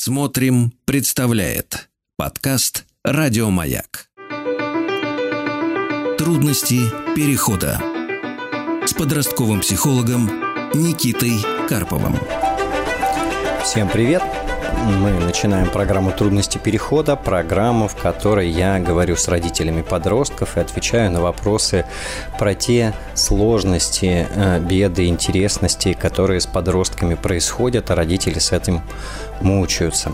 Смотрим, представляет подкаст Радиомаяк. Трудности перехода с подростковым психологом Никитой Карповым. Всем привет! Мы начинаем программу «Трудности перехода», программу, в которой я говорю с родителями подростков и отвечаю на вопросы про те сложности, э, беды, интересности, которые с подростками происходят, а родители с этим мучаются.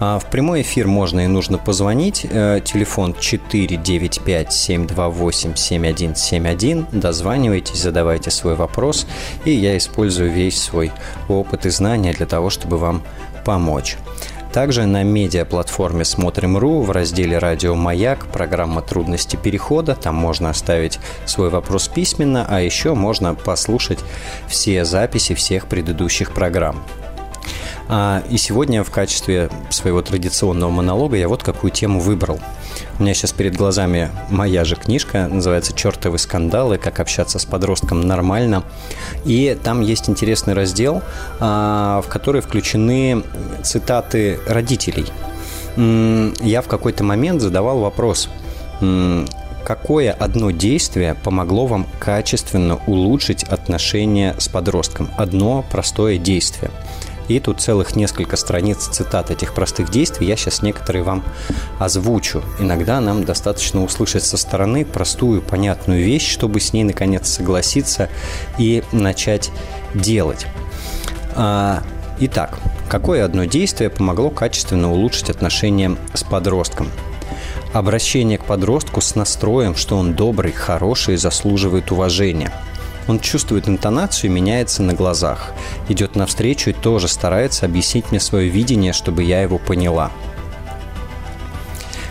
А в прямой эфир можно и нужно позвонить. Э, телефон 495-728-7171. Дозванивайтесь, задавайте свой вопрос, и я использую весь свой опыт и знания для того, чтобы вам. Также на медиаплатформе «Смотрим.ру» в разделе «Радио Маяк» программа «Трудности перехода». Там можно оставить свой вопрос письменно, а еще можно послушать все записи всех предыдущих программ. А, и сегодня в качестве своего традиционного монолога я вот какую тему выбрал. У меня сейчас перед глазами моя же книжка, называется «Чертовы скандалы. Как общаться с подростком нормально». И там есть интересный раздел, а, в который включены цитаты родителей. Я в какой-то момент задавал вопрос, какое одно действие помогло вам качественно улучшить отношения с подростком? Одно простое действие – и тут целых несколько страниц цитат этих простых действий. Я сейчас некоторые вам озвучу. Иногда нам достаточно услышать со стороны простую, понятную вещь, чтобы с ней наконец согласиться и начать делать. А, итак, какое одно действие помогло качественно улучшить отношения с подростком? Обращение к подростку с настроем, что он добрый, хороший и заслуживает уважения – он чувствует интонацию и меняется на глазах. Идет навстречу и тоже старается объяснить мне свое видение, чтобы я его поняла.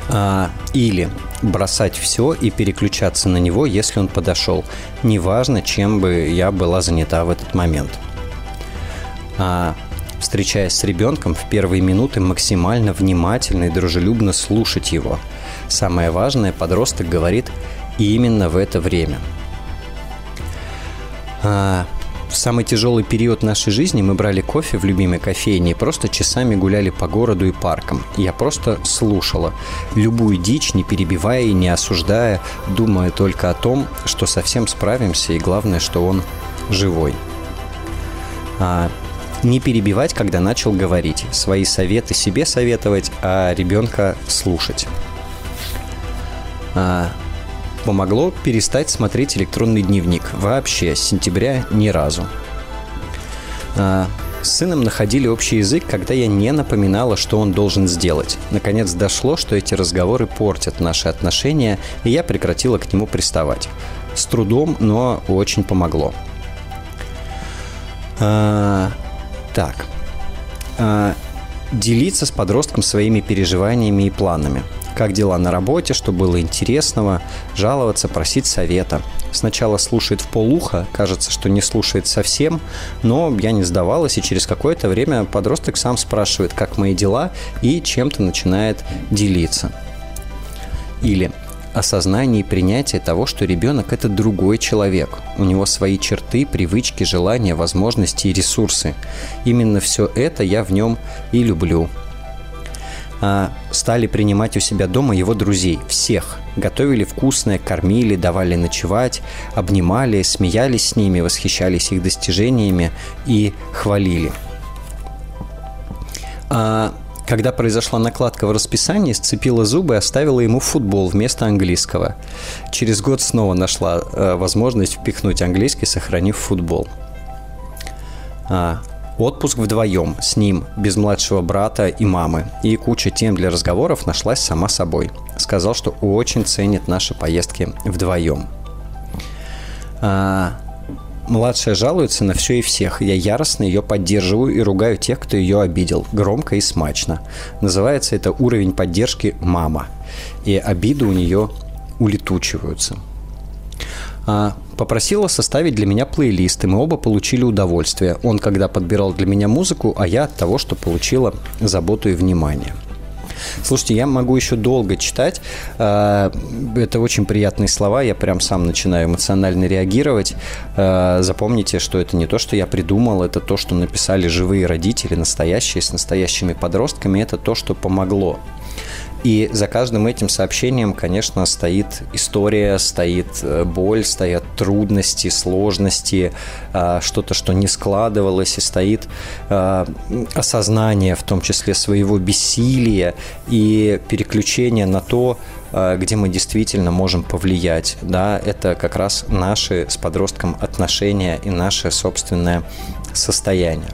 А, или бросать все и переключаться на него, если он подошел. Неважно, чем бы я была занята в этот момент. А, встречаясь с ребенком, в первые минуты максимально внимательно и дружелюбно слушать его. Самое важное, подросток говорит именно в это время – в самый тяжелый период нашей жизни мы брали кофе в любимой кофейне и просто часами гуляли по городу и паркам. Я просто слушала любую дичь, не перебивая и не осуждая, думая только о том, что совсем справимся и главное, что он живой. А, не перебивать, когда начал говорить, свои советы себе советовать, а ребенка слушать. А, помогло перестать смотреть электронный дневник. Вообще, с сентября ни разу. А, с сыном находили общий язык, когда я не напоминала, что он должен сделать. Наконец дошло, что эти разговоры портят наши отношения, и я прекратила к нему приставать. С трудом, но очень помогло. А, так. А, делиться с подростком своими переживаниями и планами – как дела на работе, что было интересного, жаловаться, просить совета. Сначала слушает в полуха, кажется, что не слушает совсем, но я не сдавалась, и через какое-то время подросток сам спрашивает, как мои дела, и чем-то начинает делиться. Или осознание и принятие того, что ребенок – это другой человек. У него свои черты, привычки, желания, возможности и ресурсы. Именно все это я в нем и люблю. А, стали принимать у себя дома его друзей, всех. Готовили вкусное, кормили, давали ночевать, обнимали, смеялись с ними, восхищались их достижениями и хвалили. А когда произошла накладка в расписании, сцепила зубы и оставила ему футбол вместо английского. Через год снова нашла э, возможность впихнуть английский, сохранив футбол. А, Отпуск вдвоем, с ним, без младшего брата и мамы. И куча тем для разговоров нашлась сама собой. Сказал, что очень ценит наши поездки вдвоем. А, младшая жалуется на все и всех. Я яростно ее поддерживаю и ругаю тех, кто ее обидел. Громко и смачно. Называется это уровень поддержки «мама». И обиды у нее улетучиваются. А, попросила составить для меня плейлист, и мы оба получили удовольствие. Он когда подбирал для меня музыку, а я от того, что получила заботу и внимание. Слушайте, я могу еще долго читать. А, это очень приятные слова. Я прям сам начинаю эмоционально реагировать. А, запомните, что это не то, что я придумал, это то, что написали живые родители, настоящие, с настоящими подростками. Это то, что помогло. И за каждым этим сообщением, конечно, стоит история, стоит э, боль, стоят трудности, сложности, э, что-то, что не складывалось, и стоит э, осознание, в том числе своего бессилия и переключение на то, где мы действительно можем повлиять. Да, это как раз наши с подростком отношения и наше собственное состояние.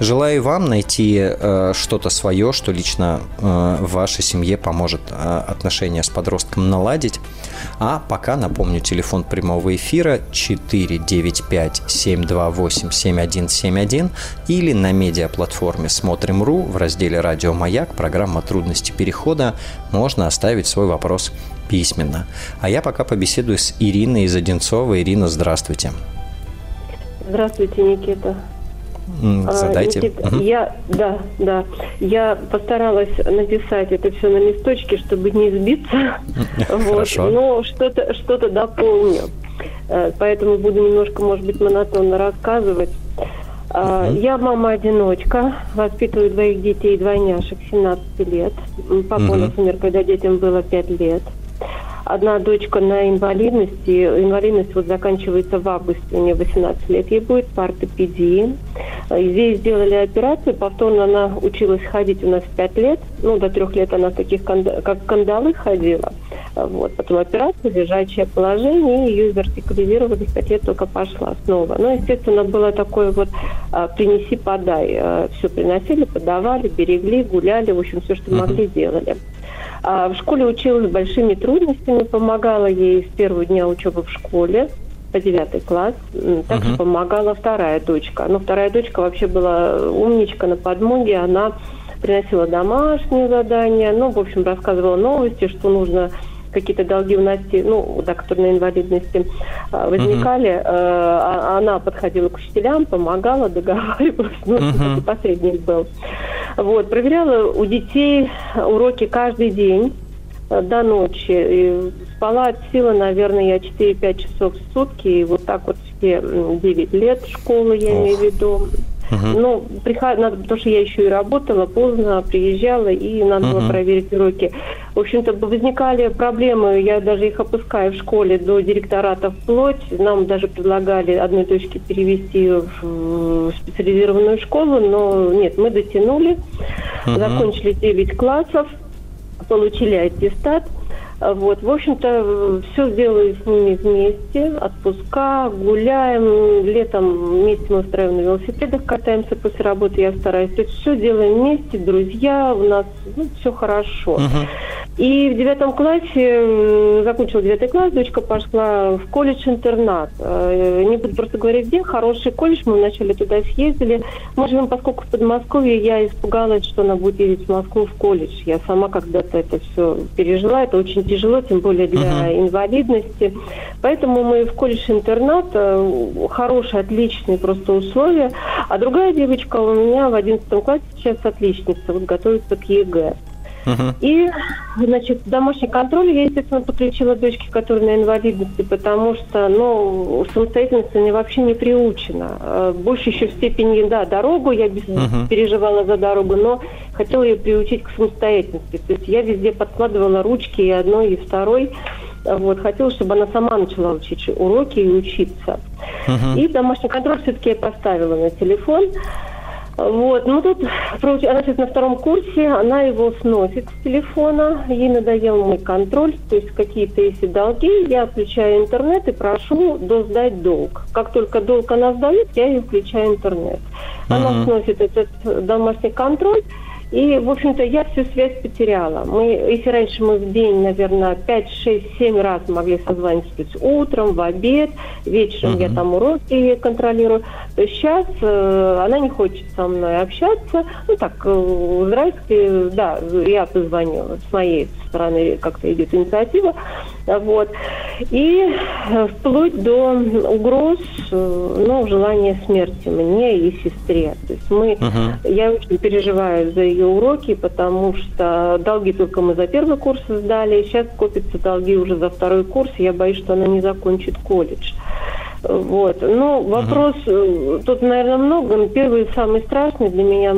Желаю вам найти э, что-то свое, что лично э, вашей семье поможет э, отношения с подростком наладить. А пока напомню телефон прямого эфира 495-728-7171 или на медиаплатформе «Смотрим.ру» в разделе «Радио Маяк» программа «Трудности перехода» можно оставить свой вопрос письменно. А я пока побеседую с Ириной из Одинцова. Ирина, здравствуйте. Здравствуйте, Никита. А, задайте. Я, да, да. Я постаралась написать это все на листочке, чтобы не сбиться. Хорошо. Вот, но что-то что дополню. Э, поэтому буду немножко, может быть, монотонно рассказывать. Uh-huh. Я мама-одиночка, воспитываю двоих детей, двойняшек, 17 лет. Папа uh-huh. умер, когда детям было 5 лет одна дочка на инвалидности. Инвалидность вот заканчивается в августе, у нее 18 лет ей будет, по ортопедии. Здесь сделали операцию, повторно она училась ходить у нас 5 лет. Ну, до трех лет она в таких, как кандалы ходила. Вот. Потом операция, лежачее положение, и ее вертикализировали, в 5 лет только пошла снова. Ну, естественно, было такое вот а, принеси, подай. Все приносили, подавали, берегли, гуляли, в общем, все, что могли, делали. А в школе училась с большими трудностями, помогала ей с первого дня учебы в школе по девятый класс. Также uh-huh. помогала вторая дочка. Но вторая дочка вообще была умничка на подмоге. Она приносила домашние задания, ну, в общем, рассказывала новости, что нужно какие-то долги у Насти, ну, да, которые на инвалидности а, возникали, uh-huh. она подходила к учителям, помогала, договаривалась, ну, uh-huh. посредник был. Вот, проверяла у детей уроки каждый день э, до ночи. И спала от силы, наверное, я 4-5 часов в сутки. И вот так вот все 9 лет школы, я Ох. имею в виду. Угу. Ну, приход... надо, потому что я еще и работала поздно, приезжала, и надо угу. было проверить уроки. В общем-то, возникали проблемы, я даже их опускаю в школе до директората вплоть. Нам даже предлагали одной точке перевести в специализированную школу, но нет, мы дотянули, угу. закончили 9 классов, получили аттестат. Вот, в общем-то, все сделали с ними вместе, отпуска, гуляем, летом вместе мы устраиваем на велосипедах, катаемся после работы, я стараюсь. То есть все делаем вместе, друзья, у нас ну, все хорошо. Uh-huh. И в девятом классе, закончила девятый класс, дочка пошла в колледж-интернат. Э, не буду просто говорить, где, хороший колледж, мы вначале туда съездили. Мы живем, поскольку в Подмосковье, я испугалась, что она будет ездить в Москву в колледж. Я сама когда-то это все пережила, это очень тяжело, тем более для uh-huh. инвалидности. Поэтому мы в колледж-интернат, э, хорошие, отличные просто условия. А другая девочка у меня в одиннадцатом классе сейчас отличница, вот готовится к ЕГЭ. И, значит, домашний контроль я, естественно, подключила дочке, которая на инвалидности, потому что, ну, самостоятельность она вообще не приучена. Э, больше еще в степени, да, дорогу, я без, uh-huh. переживала за дорогу, но хотела ее приучить к самостоятельности. То есть я везде подкладывала ручки и одной, и второй. Вот, хотела, чтобы она сама начала учить уроки и учиться. Uh-huh. И домашний контроль все-таки я поставила на телефон. Вот, ну тут, она сейчас на втором курсе, она его сносит с телефона, ей надоел мой контроль, то есть какие-то если долги, я включаю интернет и прошу сдать долг. Как только долг она сдает, я ей включаю интернет. Она uh-huh. сносит этот домашний контроль, и, в общем-то, я всю связь потеряла. Мы, если раньше мы в день, наверное, 5, 6, 7 раз могли созваниваться утром, в обед, вечером uh-huh. я там уроки контролирую, то сейчас э, она не хочет со мной общаться. Ну так, э, здрасте, да, я позвонила, с моей стороны как-то идет инициатива. Вот. И э, вплоть до угроз, э, ну, желания смерти мне и сестре. То есть мы, uh-huh. я очень переживаю за ее уроки, потому что долги только мы за первый курс сдали, сейчас копятся долги уже за второй курс, я боюсь, что она не закончит колледж. Вот. Ну, вопрос, угу. тут, наверное, много. Но первый, самый страшный для меня,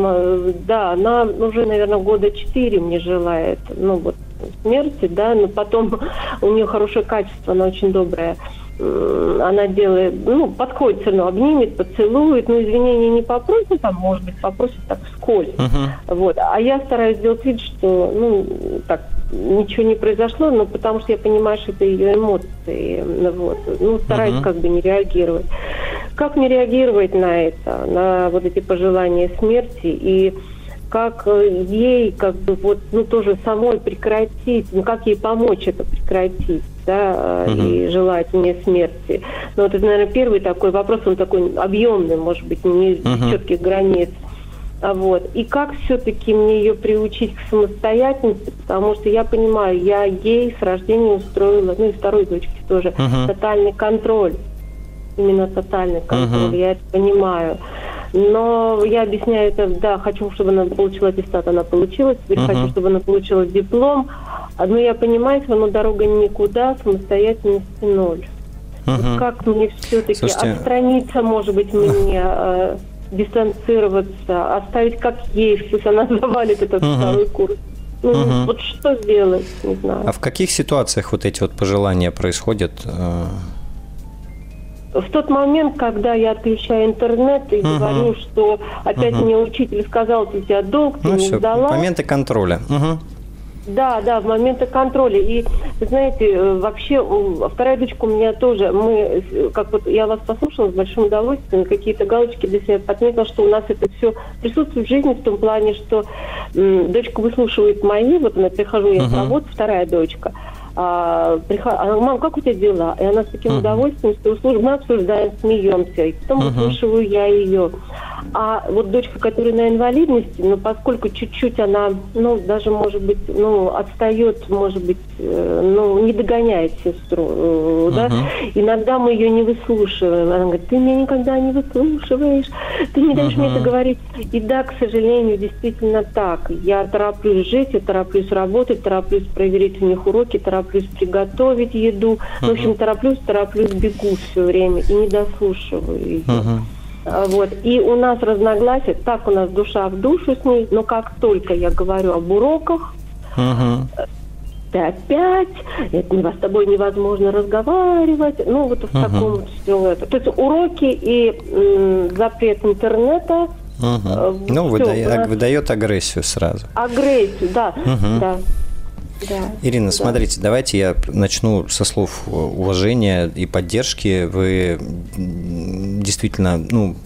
да, она уже, наверное, года четыре мне желает, ну, вот, смерти, да, но потом у нее хорошее качество, она очень добрая. Она делает, ну, подходит все равно, обнимет, поцелует, но извинения не попросит, там, может быть, попросит так вскользь. Uh-huh. Вот. А я стараюсь сделать вид, что, ну, так, ничего не произошло, но потому что я понимаю, что это ее эмоции. Вот. Ну, стараюсь uh-huh. как бы не реагировать. Как не реагировать на это, на вот эти пожелания смерти и как э, ей как бы вот ну тоже самой прекратить, ну как ей помочь это прекратить, да, угу. и желать мне смерти. Ну вот это, наверное, первый такой вопрос, он такой объемный, может быть, не угу. четких границ. А вот. И как все-таки мне ее приучить к самостоятельности, потому что я понимаю, я ей с рождения устроила, ну и второй дочке тоже, uh-huh. тотальный контроль. Именно тотальный контроль, uh-huh. я это понимаю. Но я объясняю это, да, хочу, чтобы она получила аттестат, она получила, теперь uh-huh. хочу, чтобы она получила диплом. Но я понимаю, что равно дорога никуда, самостоятельности ноль. Uh-huh. Вот как мне все-таки Слушайте... отстраниться, может быть, мне э, дистанцироваться, оставить как есть, пусть она завалит этот uh-huh. второй курс. Ну, угу. вот что сделать, не знаю. А в каких ситуациях вот эти вот пожелания происходят? Э? В тот момент, когда я отключаю интернет и угу. говорю, что опять угу. мне учитель сказал, у тебя долг, ты ну, не все, сдала. Моменты контроля. Угу. Да, да, в моменты контроля. И, знаете, э, вообще, вторая дочка у меня тоже, мы, как вот я вас послушала с большим удовольствием, какие-то галочки для себя отметила, что у нас это все присутствует в жизни в том плане, что м, дочка выслушивает мои, вот она прихожу я uh-huh. работы, вторая дочка, а, приход... а, мам, как у тебя дела? И она с таким uh-huh. удовольствием, что мы обсуждаем, смеемся, и потом uh-huh. выслушиваю я ее. А вот дочка, которая на инвалидности, ну, поскольку чуть-чуть она, ну, даже, может быть, ну, отстает, может быть, э, ну, не догоняет сестру, uh-huh. да, иногда мы ее не выслушиваем. Она говорит, ты меня никогда не выслушиваешь, ты не даешь uh-huh. мне это говорить. И да, к сожалению, действительно так. Я тороплюсь жить, я тороплюсь работать, тороплюсь проверить у них уроки, тороплюсь приготовить еду. Uh-huh. В общем, тороплюсь, тороплюсь, бегу все время и не дослушиваю ее. Uh-huh. А, вот. И у нас разногласия, так у нас душа в душу с ней, но как только я говорю об уроках, uh-huh. ты опять, это с тобой невозможно разговаривать, ну вот в uh-huh. таком вот все это. То есть уроки и м, запрет интернета. Uh-huh. Ну, выдает, нас... выдает агрессию сразу. Агрессию, да, uh-huh. да. Да, Ирина, да. смотрите, давайте я начну со слов уважения и поддержки. Вы действительно, ну,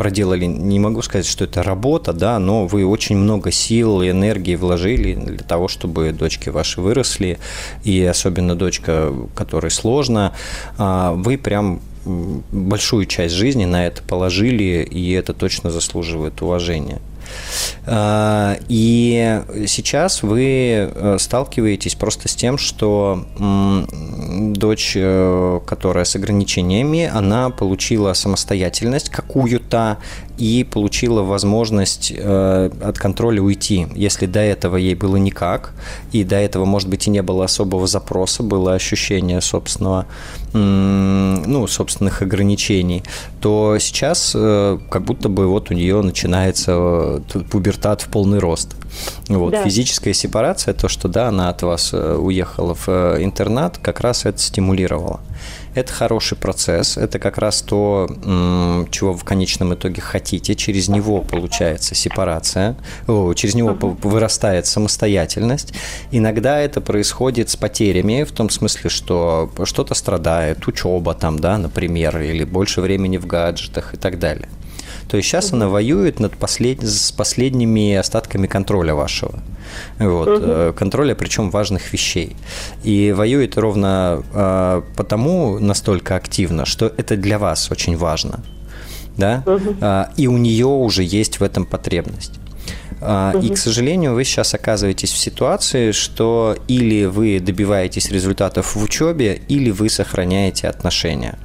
проделали, не могу сказать, что это работа, да, но вы очень много сил и энергии вложили для того, чтобы дочки ваши выросли, и особенно дочка, которой сложно, а, вы прям большую часть жизни на это положили, и это точно заслуживает уважения. А, и сейчас вы э, сталкиваетесь просто с тем, что дочь, э, которая с ограничениями, она получила самостоятельность какую-то и получила возможность э, от контроля уйти. Если до этого ей было никак, и до этого, может быть, и не было особого запроса, было ощущение собственного, ну, собственных ограничений, то сейчас э, как будто бы вот у нее начинается э, пубертат в полный рост. Вот. Да. Физическая сепарация, то, что да, она от вас уехала в интернат, как раз это стимулировало. Это хороший процесс, это как раз то, чего вы в конечном итоге хотите. Через него получается сепарация, через него вырастает самостоятельность. Иногда это происходит с потерями, в том смысле, что что-то страдает, учеба там, да, например, или больше времени в гаджетах и так далее. То есть сейчас она воюет над послед... с последними остатками контроля вашего. Вот, угу. контроля, причем важных вещей. И воюет ровно э, потому настолько активно, что это для вас очень важно. Да? Угу. Э, и у нее уже есть в этом потребность. Угу. И, к сожалению, вы сейчас оказываетесь в ситуации, что или вы добиваетесь результатов в учебе, или вы сохраняете отношения.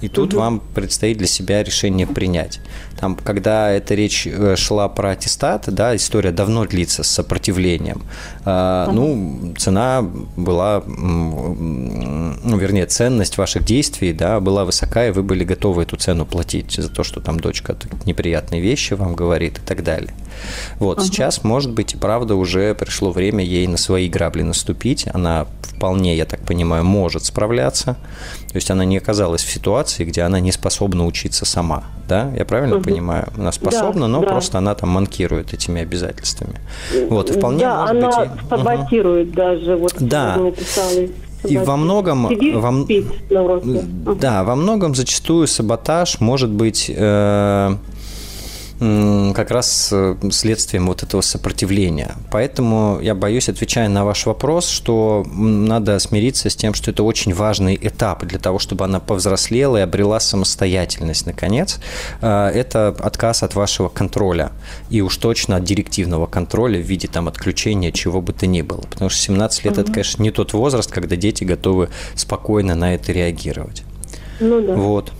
И тут угу. вам предстоит для себя решение принять. Там, когда эта речь э, шла про аттестат, да, история давно длится с сопротивлением. Э, угу. Ну, цена была, ну, вернее, ценность ваших действий, да, была высока, и вы были готовы эту цену платить за то, что там дочка неприятные вещи вам говорит и так далее. Вот, угу. сейчас, может быть, и правда уже пришло время ей на свои грабли наступить. Она вполне, я так понимаю, может справляться. То есть она не оказалась в ситуации, где она не способна учиться сама. Да, я правильно угу. понимаю? Она способна, да, но да. просто она там манкирует этими обязательствами. Вот, и вполне да, может она быть. Саботирует угу. даже. Вот да. И во многом, во, да, во многом зачастую саботаж может быть э, как раз э, следствием вот этого сопротивления. Поэтому я боюсь, отвечая на ваш вопрос, что надо смириться с тем, что это очень важный этап для того, чтобы она повзрослела и обрела самостоятельность, наконец. Э, это отказ от вашего контроля и уж точно от директивного контроля в виде там отключения чего бы то ни было. Потому что 17 лет угу. это, конечно, не тот возраст, когда дети готовы спокойно на это реагировать. Ну да. Вот.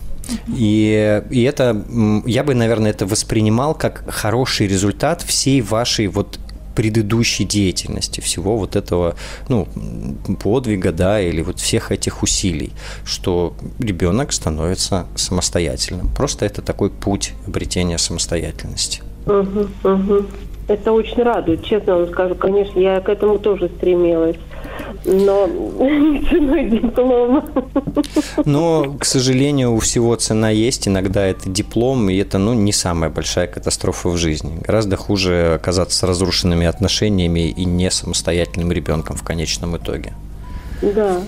И, и это, я бы, наверное, это воспринимал как хороший результат всей вашей вот предыдущей деятельности, всего вот этого, ну, подвига, да, или вот всех этих усилий, что ребенок становится самостоятельным. Просто это такой путь обретения самостоятельности. Угу, угу. Это очень радует, честно вам скажу. Конечно, я к этому тоже стремилась но ценой диплома. Но, к сожалению, у всего цена есть. Иногда это диплом, и это ну, не самая большая катастрофа в жизни. Гораздо хуже оказаться с разрушенными отношениями и не самостоятельным ребенком в конечном итоге. Да.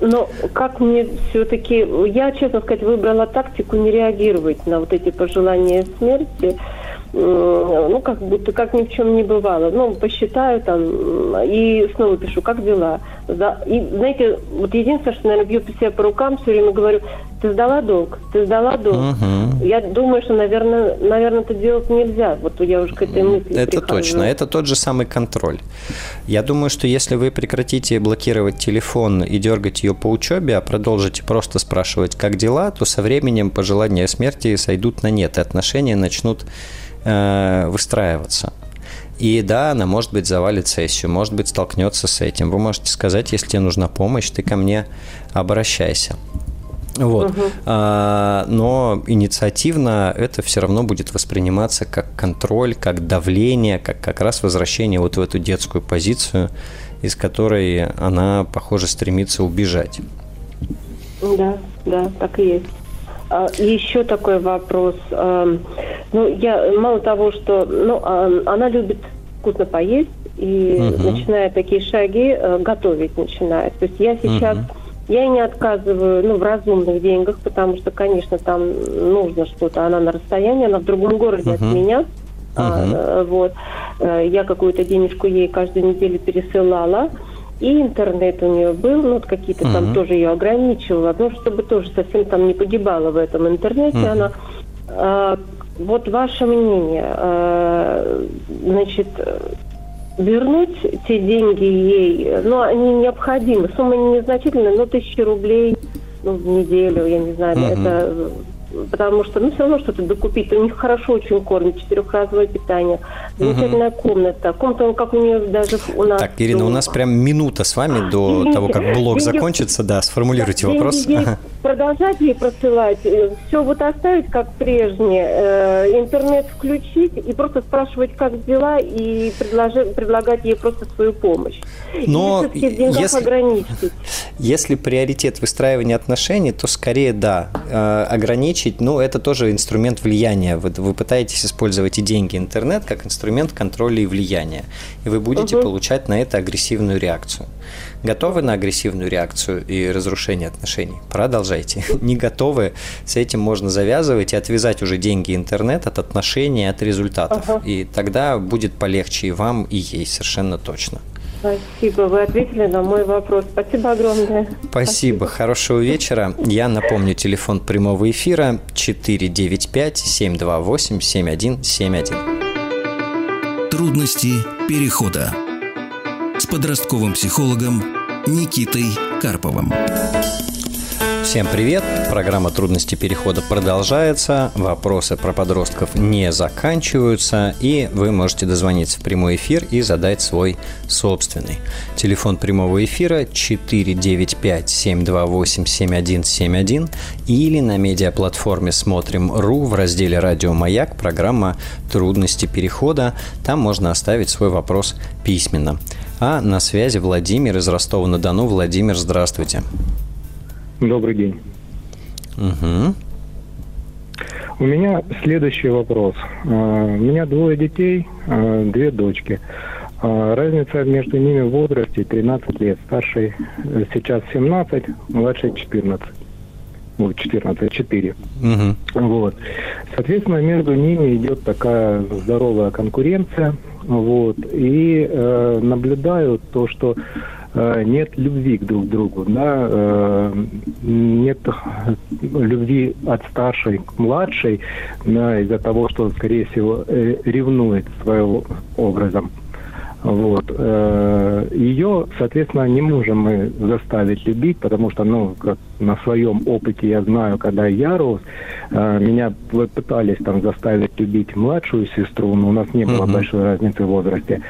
Но как мне все-таки... Я, честно сказать, выбрала тактику не реагировать на вот эти пожелания смерти ну, как будто как ни в чем не бывало. Ну, посчитаю там и снова пишу, как дела. Да, и, знаете, вот единственное, что, наверное, бью себя по рукам, все время говорю, ты сдала долг, ты сдала долг. Угу. Я думаю, что, наверное, наверное, это делать нельзя. Вот я уже к этой мысли Это прихожу. точно, это тот же самый контроль. Я думаю, что если вы прекратите блокировать телефон и дергать ее по учебе, а продолжите просто спрашивать, как дела, то со временем пожелания смерти сойдут на нет, и отношения начнут э, выстраиваться. И да, она, может быть, завалит сессию, может быть, столкнется с этим. Вы можете сказать, если тебе нужна помощь, ты ко мне обращайся. Вот. Угу. А, но инициативно это все равно будет восприниматься как контроль, как давление, как как раз возвращение вот в эту детскую позицию, из которой она, похоже, стремится убежать. Да, да, так и есть. А, еще такой вопрос. Ну, я мало того, что ну, а, она любит вкусно поесть и угу. начинает такие шаги э, готовить начинает. То есть я сейчас угу. я не отказываю ну, в разумных деньгах, потому что, конечно, там нужно что-то. Она на расстоянии, она в другом городе угу. от меня. Угу. А, вот. Э, я какую-то денежку ей каждую неделю пересылала. И интернет у нее был, ну, вот какие-то uh-huh. там тоже ее ограничивала, ну, чтобы тоже совсем там не погибала в этом интернете uh-huh. она. А, вот ваше мнение, а, значит, вернуть те деньги ей, ну, они необходимы, сумма незначительная, но тысячи рублей ну, в неделю, я не знаю, uh-huh. это потому что, ну, все равно что-то докупить. У них хорошо очень кормят, четырехразовое питание, замечательная угу. комната. Комната, как у нее даже у нас. Так, Ирина, у нас прям минута с вами до Извините, того, как блог закончится. Да, сформулируйте деньги вопрос. Продолжать ей просылать, э, все вот оставить как прежнее, э, интернет включить и просто спрашивать, как дела, и предлагать ей просто свою помощь. Но если, если приоритет выстраивания отношений, то скорее да, э, ограничить ну, это тоже инструмент влияния. Вы, вы пытаетесь использовать и деньги, интернет как инструмент контроля и влияния. И вы будете угу. получать на это агрессивную реакцию. Готовы на агрессивную реакцию и разрушение отношений? Продолжайте. Не готовы? С этим можно завязывать и отвязать уже деньги интернет от отношений, от результатов. Ага. И тогда будет полегче и вам, и ей, совершенно точно. Спасибо, вы ответили на мой вопрос. Спасибо огромное. Спасибо, Спасибо. хорошего вечера. Я напомню, телефон прямого эфира 495 728 7171. Трудности перехода с подростковым психологом Никитой Карповым. Всем привет! Программа «Трудности перехода» продолжается. Вопросы про подростков не заканчиваются. И вы можете дозвониться в прямой эфир и задать свой собственный. Телефон прямого эфира 495-728-7171 или на медиаплатформе «Смотрим.ру» в разделе «Радио Маяк» программа «Трудности перехода». Там можно оставить свой вопрос письменно. А на связи Владимир из Ростова-на-Дону. Владимир, здравствуйте. Добрый день. Угу. У меня следующий вопрос. А, у меня двое детей, а, две дочки. А, разница между ними в возрасте 13 лет. Старший э, сейчас 17, младший 14. Вот, 14, 4. Угу. Вот. Соответственно, между ними идет такая здоровая конкуренция. Вот. И э, наблюдаю то, что нет любви к друг другу, да, э, нет любви от старшей к младшей, да, из-за того, что, скорее всего, э, ревнует своим образом. Вот. Э, Ее, соответственно, не можем мы заставить любить, потому что, ну, как на своем опыте я знаю, когда я рос, э, меня пытались там заставить любить младшую сестру, но у нас не было uh-huh. большой разницы в возрасте.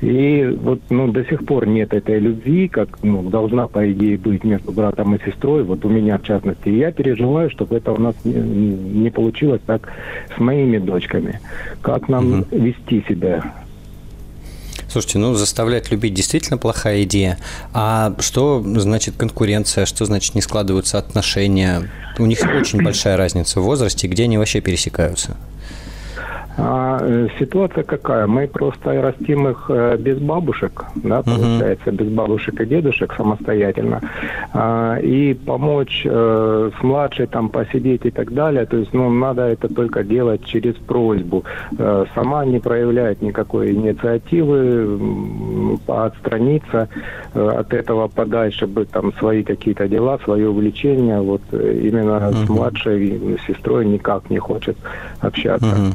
И вот, ну, до сих пор нет этой любви, как, ну, должна, по идее, быть между братом и сестрой, вот у меня в частности. И я переживаю, чтобы это у нас не, не получилось так с моими дочками. Как нам uh-huh. вести себя Слушайте, ну заставлять любить действительно плохая идея. А что значит конкуренция? Что значит не складываются отношения? У них очень большая разница в возрасте, где они вообще пересекаются? А, э, ситуация какая? Мы просто растим их э, без бабушек, да, получается, uh-huh. без бабушек и дедушек самостоятельно. А, и помочь э, с младшей там посидеть и так далее, то есть, ну, надо это только делать через просьбу. Э, сама не проявляет никакой инициативы, отстраниться э, от этого подальше, бы там свои какие-то дела, свое увлечение. Вот именно uh-huh. с младшей сестрой никак не хочет общаться. Uh-huh.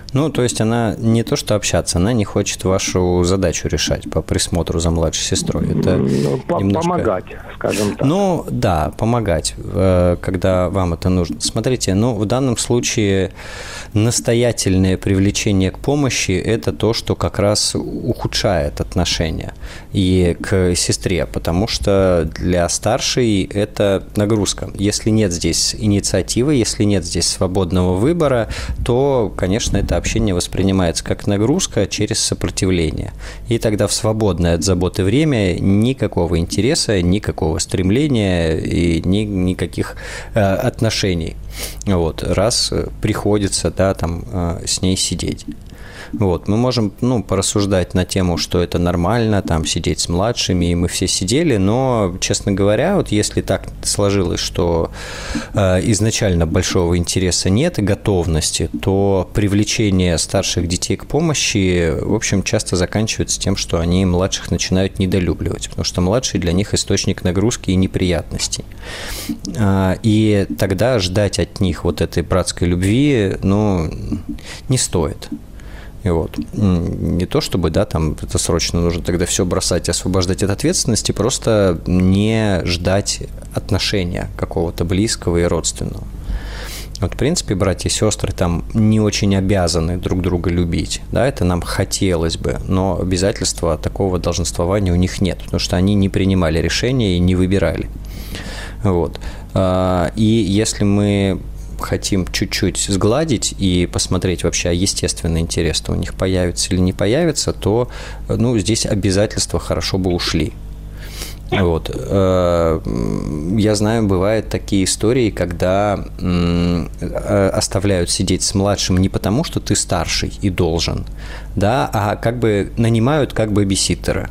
Ну, то есть она не то что общаться, она не хочет вашу задачу решать по присмотру за младшей сестрой. Это ну, немножко... Помогать, скажем так. Ну, да, помогать, э, когда вам это нужно. Смотрите, ну, в данном случае настоятельное привлечение к помощи – это то, что как раз ухудшает отношения и к сестре, потому что для старшей это нагрузка. Если нет здесь инициативы, если нет здесь свободного выбора, то, конечно, это общение воспринимается как нагрузка через сопротивление. И тогда в свободное от заботы время никакого интереса, никакого стремления и ни, никаких э, отношений. Вот, раз приходится, да, там э, с ней сидеть. Вот, мы можем, ну, порассуждать на тему, что это нормально, там, сидеть с младшими, и мы все сидели, но, честно говоря, вот если так сложилось, что э, изначально большого интереса нет и готовности, то привлечение старших детей к помощи, в общем, часто заканчивается тем, что они младших начинают недолюбливать, потому что младший для них источник нагрузки и неприятностей. Э, и тогда ждать от них вот этой братской любви, ну, не стоит. И вот. Не то чтобы, да, там это срочно нужно тогда все бросать освобождать от ответственности, просто не ждать отношения какого-то близкого и родственного. Вот, в принципе, братья и сестры там не очень обязаны друг друга любить. Да, это нам хотелось бы, но обязательства такого долженствования у них нет, потому что они не принимали решения и не выбирали. Вот. А, и если мы хотим чуть-чуть сгладить и посмотреть вообще, а естественный интерес-то у них появится или не появится, то ну, здесь обязательства хорошо бы ушли. Вот. Э, я знаю, бывают такие истории, когда э, оставляют сидеть с младшим не потому, что ты старший и должен, да, а как бы нанимают как бы биситтера.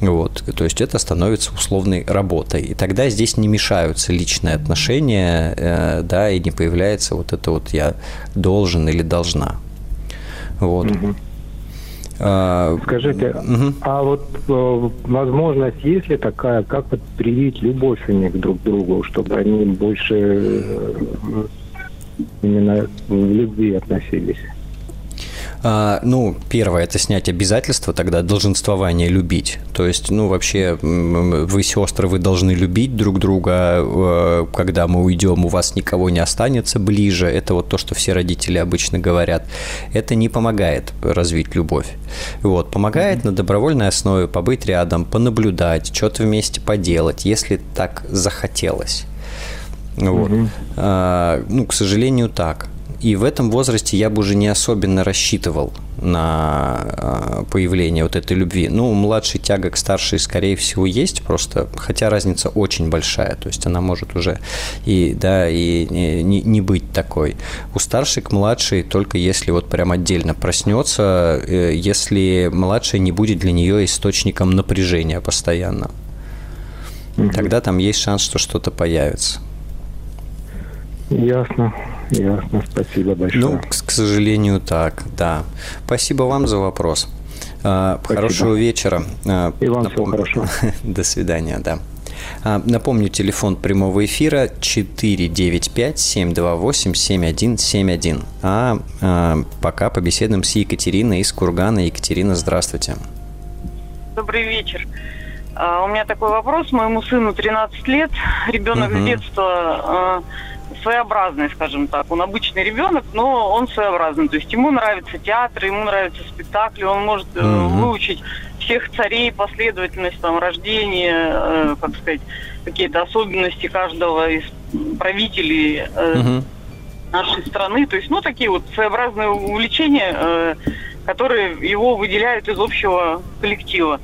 Вот, то есть это становится условной работой. И тогда здесь не мешаются личные отношения, э, да, и не появляется вот это вот я должен или должна. Вот. Угу. А, Скажите, угу. а вот э, возможность есть ли такая, как вот привить любовь у них друг к другу, чтобы они больше э, именно в любви относились? А, ну, первое, это снять обязательства тогда, долженствование любить. То есть, ну, вообще, вы сестры, вы должны любить друг друга. Э, когда мы уйдем, у вас никого не останется ближе. Это вот то, что все родители обычно говорят. Это не помогает развить любовь. Вот, помогает mm-hmm. на добровольной основе побыть рядом, понаблюдать, что-то вместе поделать, если так захотелось. Вот. Mm-hmm. А, ну, к сожалению, так. И в этом возрасте я бы уже не особенно рассчитывал на а, появление вот этой любви. Ну, младший тяга к старшей, скорее всего, есть просто, хотя разница очень большая, то есть она может уже и, да, и не, не быть такой. У старшей к младшей только если вот прям отдельно проснется, э, если младшая не будет для нее источником напряжения постоянно. Угу. Тогда там есть шанс, что что-то появится. Ясно. Ясно, спасибо большое. Ну, к, к сожалению, так, да. Спасибо вам за вопрос. А, спасибо. Хорошего вечера. А, И вам Напом... всего хорошего. До свидания, да. А, напомню, телефон прямого эфира 495-728-7171. А, а пока побеседуем с Екатериной из Кургана. Екатерина, здравствуйте. Добрый вечер. А, у меня такой вопрос. Моему сыну 13 лет. Ребенок угу. с детства а, своеобразный, скажем так. Он обычный ребенок, но он своеобразный. То есть ему нравится театр, ему нравятся спектакли, он может mm-hmm. выучить всех царей, последовательность там рождения, э, как сказать, какие-то особенности каждого из правителей э, mm-hmm. нашей страны. То есть, ну, такие вот своеобразные увлечения, э, которые его выделяют из общего коллектива.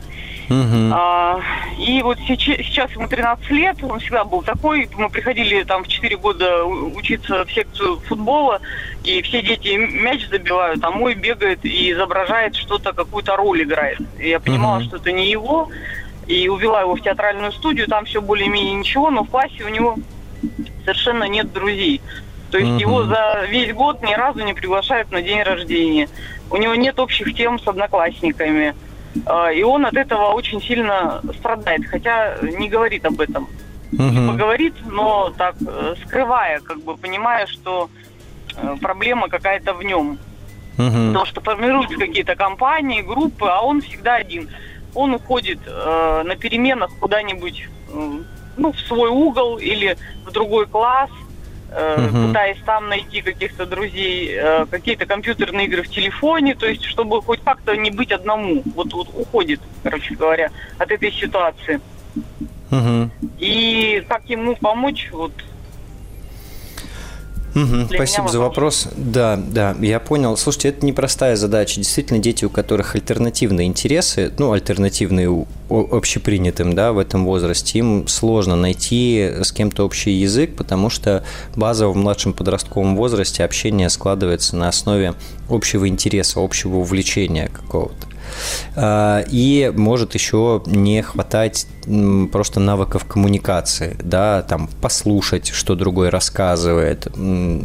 Uh-huh. А, и вот сейчас, сейчас ему 13 лет, он всегда был такой. Мы приходили там в 4 года учиться в секцию футбола, и все дети мяч забивают, а мой бегает и изображает что-то, какую-то роль играет. И я понимала, uh-huh. что это не его, и увела его в театральную студию, там все более-менее ничего, но в классе у него совершенно нет друзей. То есть uh-huh. его за весь год ни разу не приглашают на день рождения. У него нет общих тем с одноклассниками. А, и он от этого очень сильно страдает, хотя не говорит об этом. Угу. Поговорит, но так э, скрывая, как бы понимая, что э, проблема какая-то в нем. Угу. Потому что формируются какие-то компании, группы, а он всегда один. Он уходит э, на переменах куда-нибудь, э, ну, в свой угол или в другой класс – угу. пытаясь там найти каких-то друзей, э, какие-то компьютерные игры в телефоне, то есть чтобы хоть как-то не быть одному. Вот, вот уходит, короче говоря, от этой ситуации. Угу. И как ему помочь, вот Угу, спасибо за вопрос. Да, да, я понял. Слушайте, это непростая задача. Действительно, дети, у которых альтернативные интересы, ну, альтернативные общепринятым, да, в этом возрасте, им сложно найти с кем-то общий язык, потому что базово в младшем подростковом возрасте общение складывается на основе общего интереса, общего увлечения какого-то. А, и может еще не хватать просто навыков коммуникации, да, там послушать, что другой рассказывает,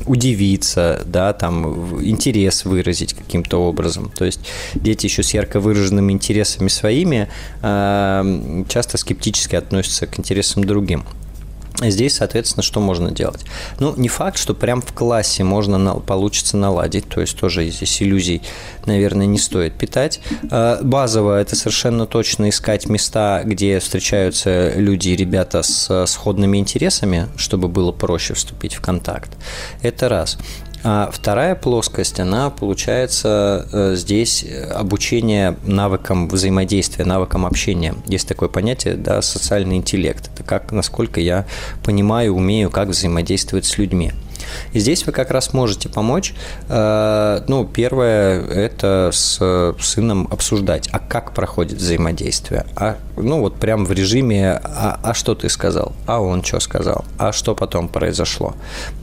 удивиться, да, там интерес выразить каким-то образом. То есть дети еще с ярко выраженными интересами своими а, часто скептически относятся к интересам другим. Здесь, соответственно, что можно делать? Ну, не факт, что прям в классе можно на, получится наладить, то есть тоже здесь иллюзий, наверное, не стоит питать. А, базово это совершенно точно искать места, где встречаются люди и ребята с сходными интересами, чтобы было проще вступить в контакт. Это раз. А вторая плоскость, она получается э, здесь обучение навыкам взаимодействия, навыкам общения. Есть такое понятие, да, социальный интеллект. Это как, насколько я понимаю, умею, как взаимодействовать с людьми. И здесь вы как раз можете помочь. Э, ну, первое – это с сыном обсуждать, а как проходит взаимодействие. А, ну, вот прям в режиме а, «а что ты сказал?», «а он что сказал?», «а что потом произошло?»,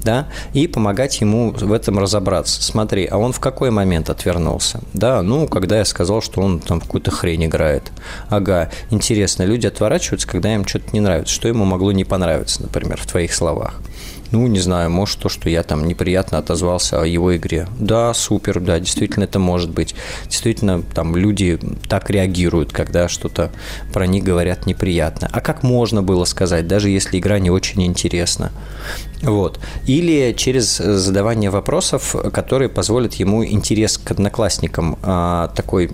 да, и помогать ему в этом разобраться. Смотри, а он в какой момент отвернулся? Да, ну, когда я сказал, что он там какую-то хрень играет. Ага, интересно, люди отворачиваются, когда им что-то не нравится. Что ему могло не понравиться, например, в твоих словах? ну, не знаю, может, то, что что я там неприятно отозвался о его игре. Да, супер, да, действительно это может быть. Действительно, там люди так реагируют, когда что-то про них говорят неприятно. А как можно было сказать, даже если игра не очень интересна? Вот. Или через задавание вопросов, которые позволят ему интерес к одноклассникам а, такой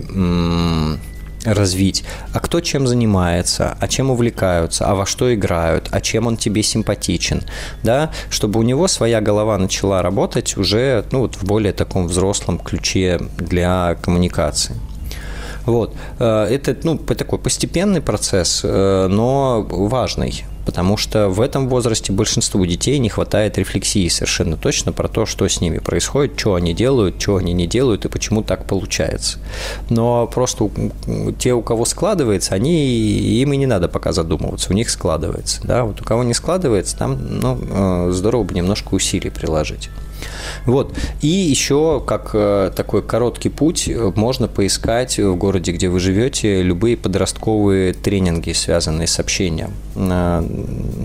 развить, а кто чем занимается, а чем увлекаются, а во что играют, а чем он тебе симпатичен, да, чтобы у него своя голова начала работать уже ну, вот в более таком взрослом ключе для коммуникации. Вот. Э, это ну, такой постепенный процесс, э, но важный потому что в этом возрасте большинству детей не хватает рефлексии совершенно точно про то, что с ними происходит, что они делают, что они не делают и почему так получается. Но просто те, у кого складывается, они, им и не надо пока задумываться, у них складывается. Да? Вот у кого не складывается, там ну, э, здорово бы немножко усилий приложить. Вот. И еще, как э, такой короткий путь, э, можно поискать в городе, где вы живете, любые подростковые тренинги, связанные с общением. Э,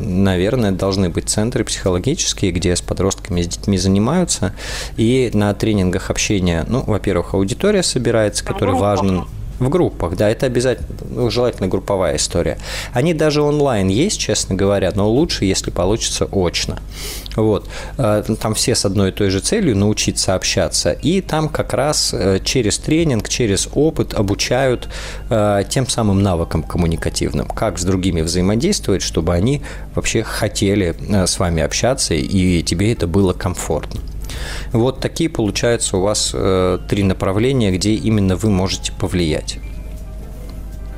наверное, должны быть центры психологические, где с подростками, с детьми занимаются. И на тренингах общения, ну, во-первых, аудитория собирается, которая важна в группах, да, это обязательно, ну, желательно групповая история. Они даже онлайн есть, честно говоря, но лучше, если получится очно. Вот. Э, там все с одной и той же целью научиться общаться. И там как раз э, через тренинг, через опыт обучают э, тем самым навыкам коммуникативным, как с другими взаимодействовать, чтобы они вообще хотели с вами общаться, и тебе это было комфортно. Вот такие, получаются, у вас э, три направления, где именно вы можете повлиять.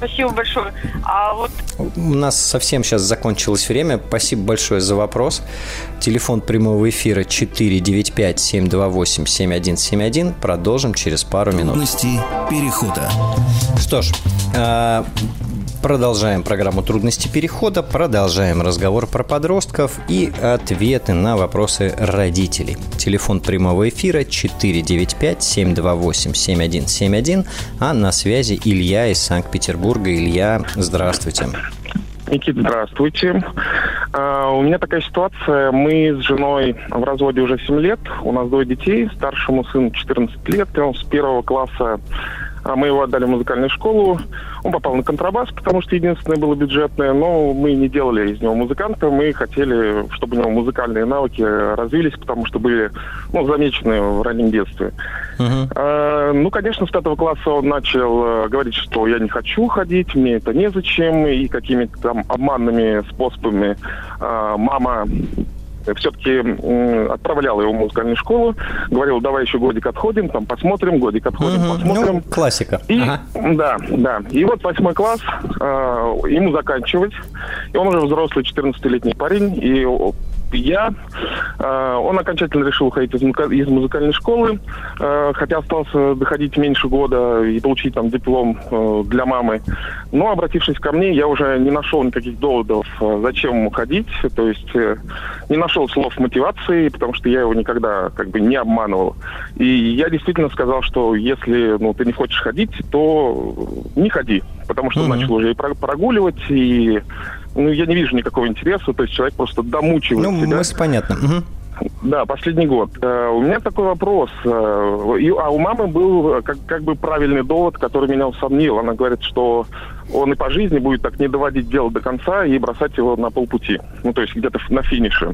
Спасибо большое. А вот... У нас совсем сейчас закончилось время. Спасибо большое за вопрос. Телефон прямого эфира 495-728-7171. Продолжим через пару минут. Трудности перехода. Что ж, э, Продолжаем программу «Трудности перехода», продолжаем разговор про подростков и ответы на вопросы родителей. Телефон прямого эфира 495-728-7171, а на связи Илья из Санкт-Петербурга. Илья, здравствуйте. Никита, здравствуйте. Uh, у меня такая ситуация. Мы с женой в разводе уже 7 лет. У нас двое детей. Старшему сыну 14 лет. Он с первого класса а мы его отдали в музыкальную школу. Он попал на контрабас, потому что единственное было бюджетное, но мы не делали из него музыканта. Мы хотели, чтобы у него музыкальные навыки развились, потому что были ну, замечены в раннем детстве. Uh-huh. А, ну, конечно, с пятого класса он начал э, говорить, что я не хочу ходить, мне это незачем, и какими-то там обманными способами а, мама все-таки отправлял его в музыкальную школу, говорил, давай еще годик отходим, там посмотрим, годик отходим, угу. посмотрим. Ну, классика. И, ага. Да, да. И вот восьмой класс, э, ему заканчивать, и он уже взрослый 14-летний парень, и я. Э, он окончательно решил уходить из, из музыкальной школы, э, хотя остался доходить меньше года и получить там диплом э, для мамы. Но, обратившись ко мне, я уже не нашел никаких доводов, зачем ему ходить. То есть не нашел слов мотивации, потому что я его никогда как бы не обманывал. И я действительно сказал, что если ну, ты не хочешь ходить, то не ходи. Потому что mm-hmm. начал уже и прогуливать, и ну, я не вижу никакого интереса, то есть человек просто домучивает ну, себя. Ну, понятно. Угу. Да, последний год. Uh, у меня такой вопрос. И, а у мамы был как, как бы правильный довод, который меня усомнил. Она говорит, что он и по жизни будет так не доводить дело до конца и бросать его на полпути. Ну, то есть где-то на финише.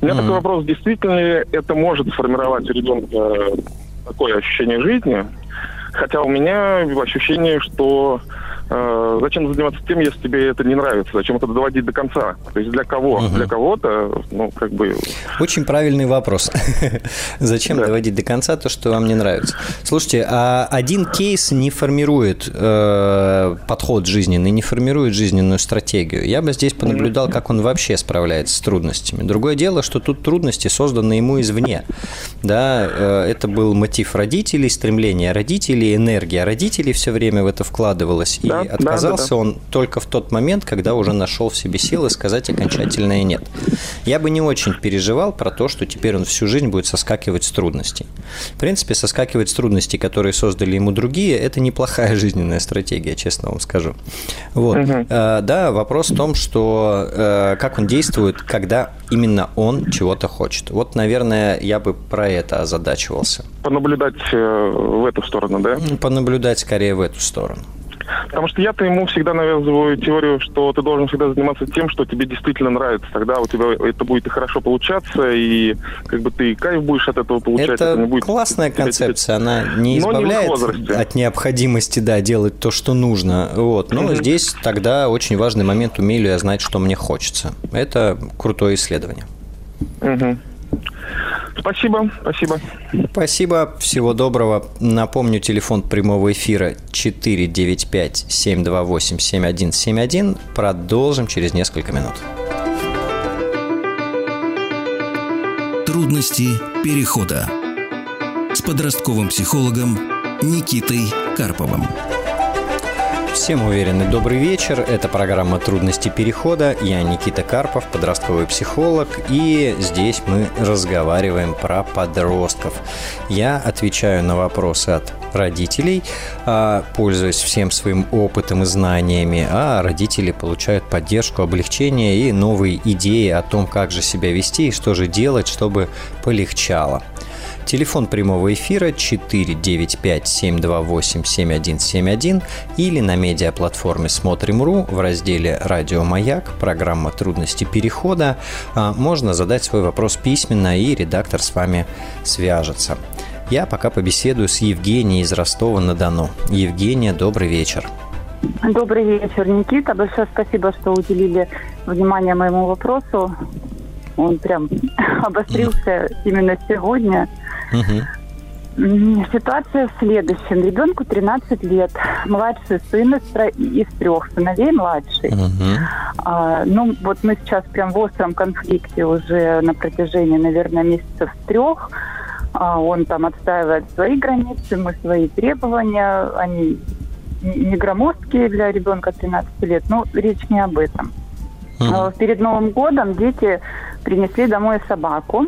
У меня mm-hmm. такой вопрос. Действительно ли это может сформировать у ребенка такое ощущение жизни? Хотя у меня ощущение, что э, зачем заниматься тем, если тебе это не нравится? Зачем это доводить до конца? То есть для кого? Угу. Для кого-то, ну, как бы... Очень правильный вопрос. зачем да. доводить до конца то, что вам не нравится? Слушайте, а один кейс не формирует э, подход жизненный, не формирует жизненную стратегию. Я бы здесь понаблюдал, как он вообще справляется с трудностями. Другое дело, что тут трудности созданы ему извне. Да, э, это был мотив родителей, стремление родителей, энергия родителей все время в это вкладывалась. И отказался да, да, да. он только в тот момент, когда уже нашел в себе силы сказать окончательное «нет». Я бы не очень переживал про то, что теперь он всю жизнь будет соскакивать с трудностей. В принципе, соскакивать с трудностей, которые создали ему другие, это неплохая жизненная стратегия, честно вам скажу. Вот. Угу. Да, вопрос в том, что э, как он действует, когда именно он чего-то хочет. Вот, наверное, я бы про это озадачивался. Понаблюдать э, в эту сторону, да? Понаблюдать скорее в эту сторону. Потому что я-то ему всегда навязываю теорию, что ты должен всегда заниматься тем, что тебе действительно нравится. Тогда у тебя это будет и хорошо получаться, и как бы ты кайф будешь от этого получать. Это, это не будет классная концепция, она не избавляет не от необходимости, да, делать то, что нужно. Вот. Но mm-hmm. здесь тогда очень важный момент, умею ли я знать, что мне хочется. Это крутое исследование. Угу. Спасибо, спасибо. Спасибо, всего доброго. Напомню, телефон прямого эфира 495-728-7171. Продолжим через несколько минут. Трудности перехода с подростковым психологом Никитой Карповым. Всем уверенный добрый вечер. Это программа «Трудности перехода». Я Никита Карпов, подростковый психолог, и здесь мы разговариваем про подростков. Я отвечаю на вопросы от родителей, а, пользуясь всем своим опытом и знаниями, а родители получают поддержку, облегчение и новые идеи о том, как же себя вести и что же делать, чтобы полегчало. Телефон прямого эфира 495-728-7171 или на медиаплатформе «Смотрим.ру» в разделе «Радио Маяк» программа «Трудности перехода». А, можно задать свой вопрос письменно, и редактор с вами свяжется. Я пока побеседую с Евгенией из Ростова-на-Дону. Евгения, добрый вечер. Добрый вечер, Никита. Большое спасибо, что уделили внимание моему вопросу. Он прям обострился именно сегодня. Угу. Ситуация в следующем. Ребенку 13 лет. Младший сын из трех сыновей младший. Угу. А, ну, вот мы сейчас прям в остром конфликте уже на протяжении, наверное, месяцев трех. А, он там отстаивает свои границы, мы свои требования. Они не громоздкие для ребенка 13 лет, но речь не об этом. Uh-huh. Перед Новым годом дети принесли домой собаку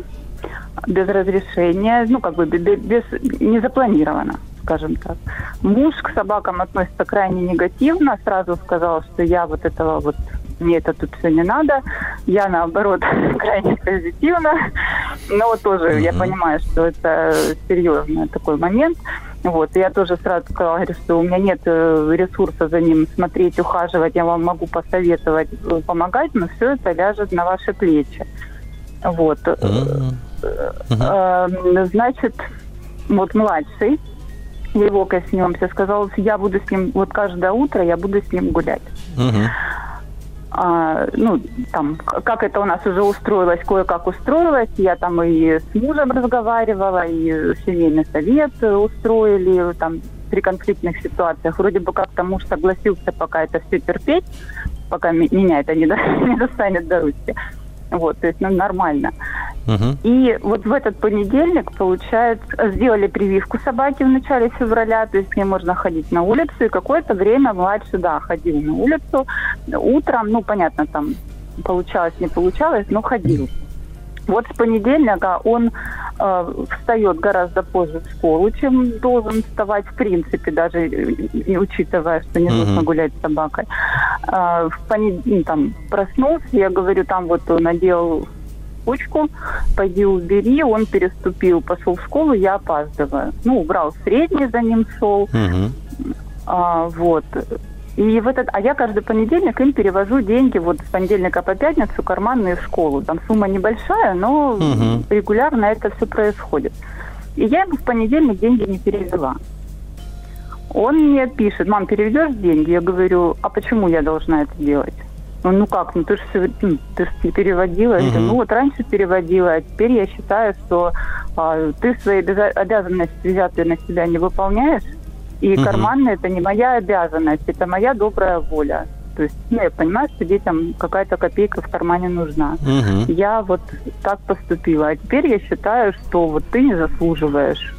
без разрешения, ну, как бы без, без незапланированно, скажем так. Муж к собакам относится крайне негативно, сразу сказал, что я вот этого вот мне это тут все не надо. Я, наоборот, крайне позитивно. Но тоже mm-hmm. я понимаю, что это серьезный такой момент. Вот, я тоже сразу сказала, что у меня нет э, ресурса за ним смотреть, ухаживать, я вам могу посоветовать, э, помогать, но все это ляжет на ваши плечи. Вот. Mm-hmm. Uh-huh. Значит, вот младший, его коснемся, сказал, я буду с ним, вот каждое утро я буду с ним гулять. Uh-huh. А, ну, там, как это у нас уже устроилось, кое-как устроилось. Я там и с мужем разговаривала, и семейный совет устроили, там, при конфликтных ситуациях. Вроде бы как-то муж согласился пока это все терпеть, пока меня это не, до, не достанет до ручки. Вот, то есть ну, нормально. Угу. И вот в этот понедельник, получается, сделали прививку собаке в начале февраля, то есть с ней можно ходить на улицу, и какое-то время младший, да, ходил на улицу. Утром, ну, понятно, там получалось, не получалось, но ходил. Вот с понедельника он э, встает гораздо позже в школу, чем должен вставать в принципе, даже не учитывая, что не нужно гулять с собакой. Э, в понед... ну, там проснулся, я говорю, там вот он надел кучку, пойди убери, он переступил, пошел в школу, я опаздываю. Ну, убрал средний, за ним шел. Uh-huh. А, вот. И в этот, а я каждый понедельник им перевожу деньги вот с понедельника по пятницу карманные в школу. Там сумма небольшая, но угу. регулярно это все происходит. И я ему в понедельник деньги не перевела. Он мне пишет, мам, переведешь деньги? Я говорю, а почему я должна это делать? Он, ну как, ну ты же ну, ты же переводила. Uh-huh. ну вот раньше переводила, а теперь я считаю, что а, ты свои обязанности, взятые на себя, не выполняешь. И угу. карманная это не моя обязанность, это моя добрая воля. То есть, ну, я понимаю, что детям какая-то копейка в кармане нужна. Угу. Я вот так поступила. А теперь я считаю, что вот ты не заслуживаешь.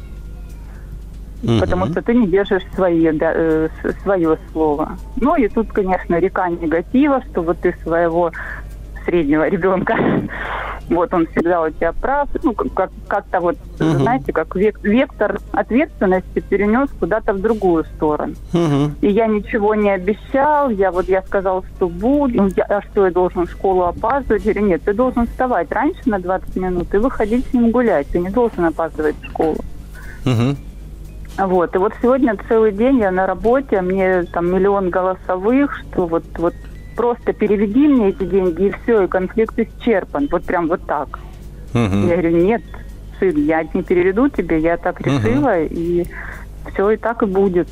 угу. потому что ты не держишь свои, да, э, свое слово. Ну и тут, конечно, река негатива, что вот ты своего среднего ребенка вот он всегда у тебя прав, ну, как, как-то вот, угу. знаете, как век, вектор ответственности перенес куда-то в другую сторону. Угу. И я ничего не обещал, я вот, я сказал, что буду, я, а что, я должен в школу опаздывать? Или нет, ты должен вставать раньше на 20 минут и выходить с ним гулять, ты не должен опаздывать в школу. Угу. Вот, и вот сегодня целый день я на работе, мне там миллион голосовых, что вот, вот просто переведи мне эти деньги, и все, и конфликт исчерпан. Вот прям вот так. Угу. Я говорю, нет, сын, я не переведу тебе, я так решила, угу. и все и так и будет.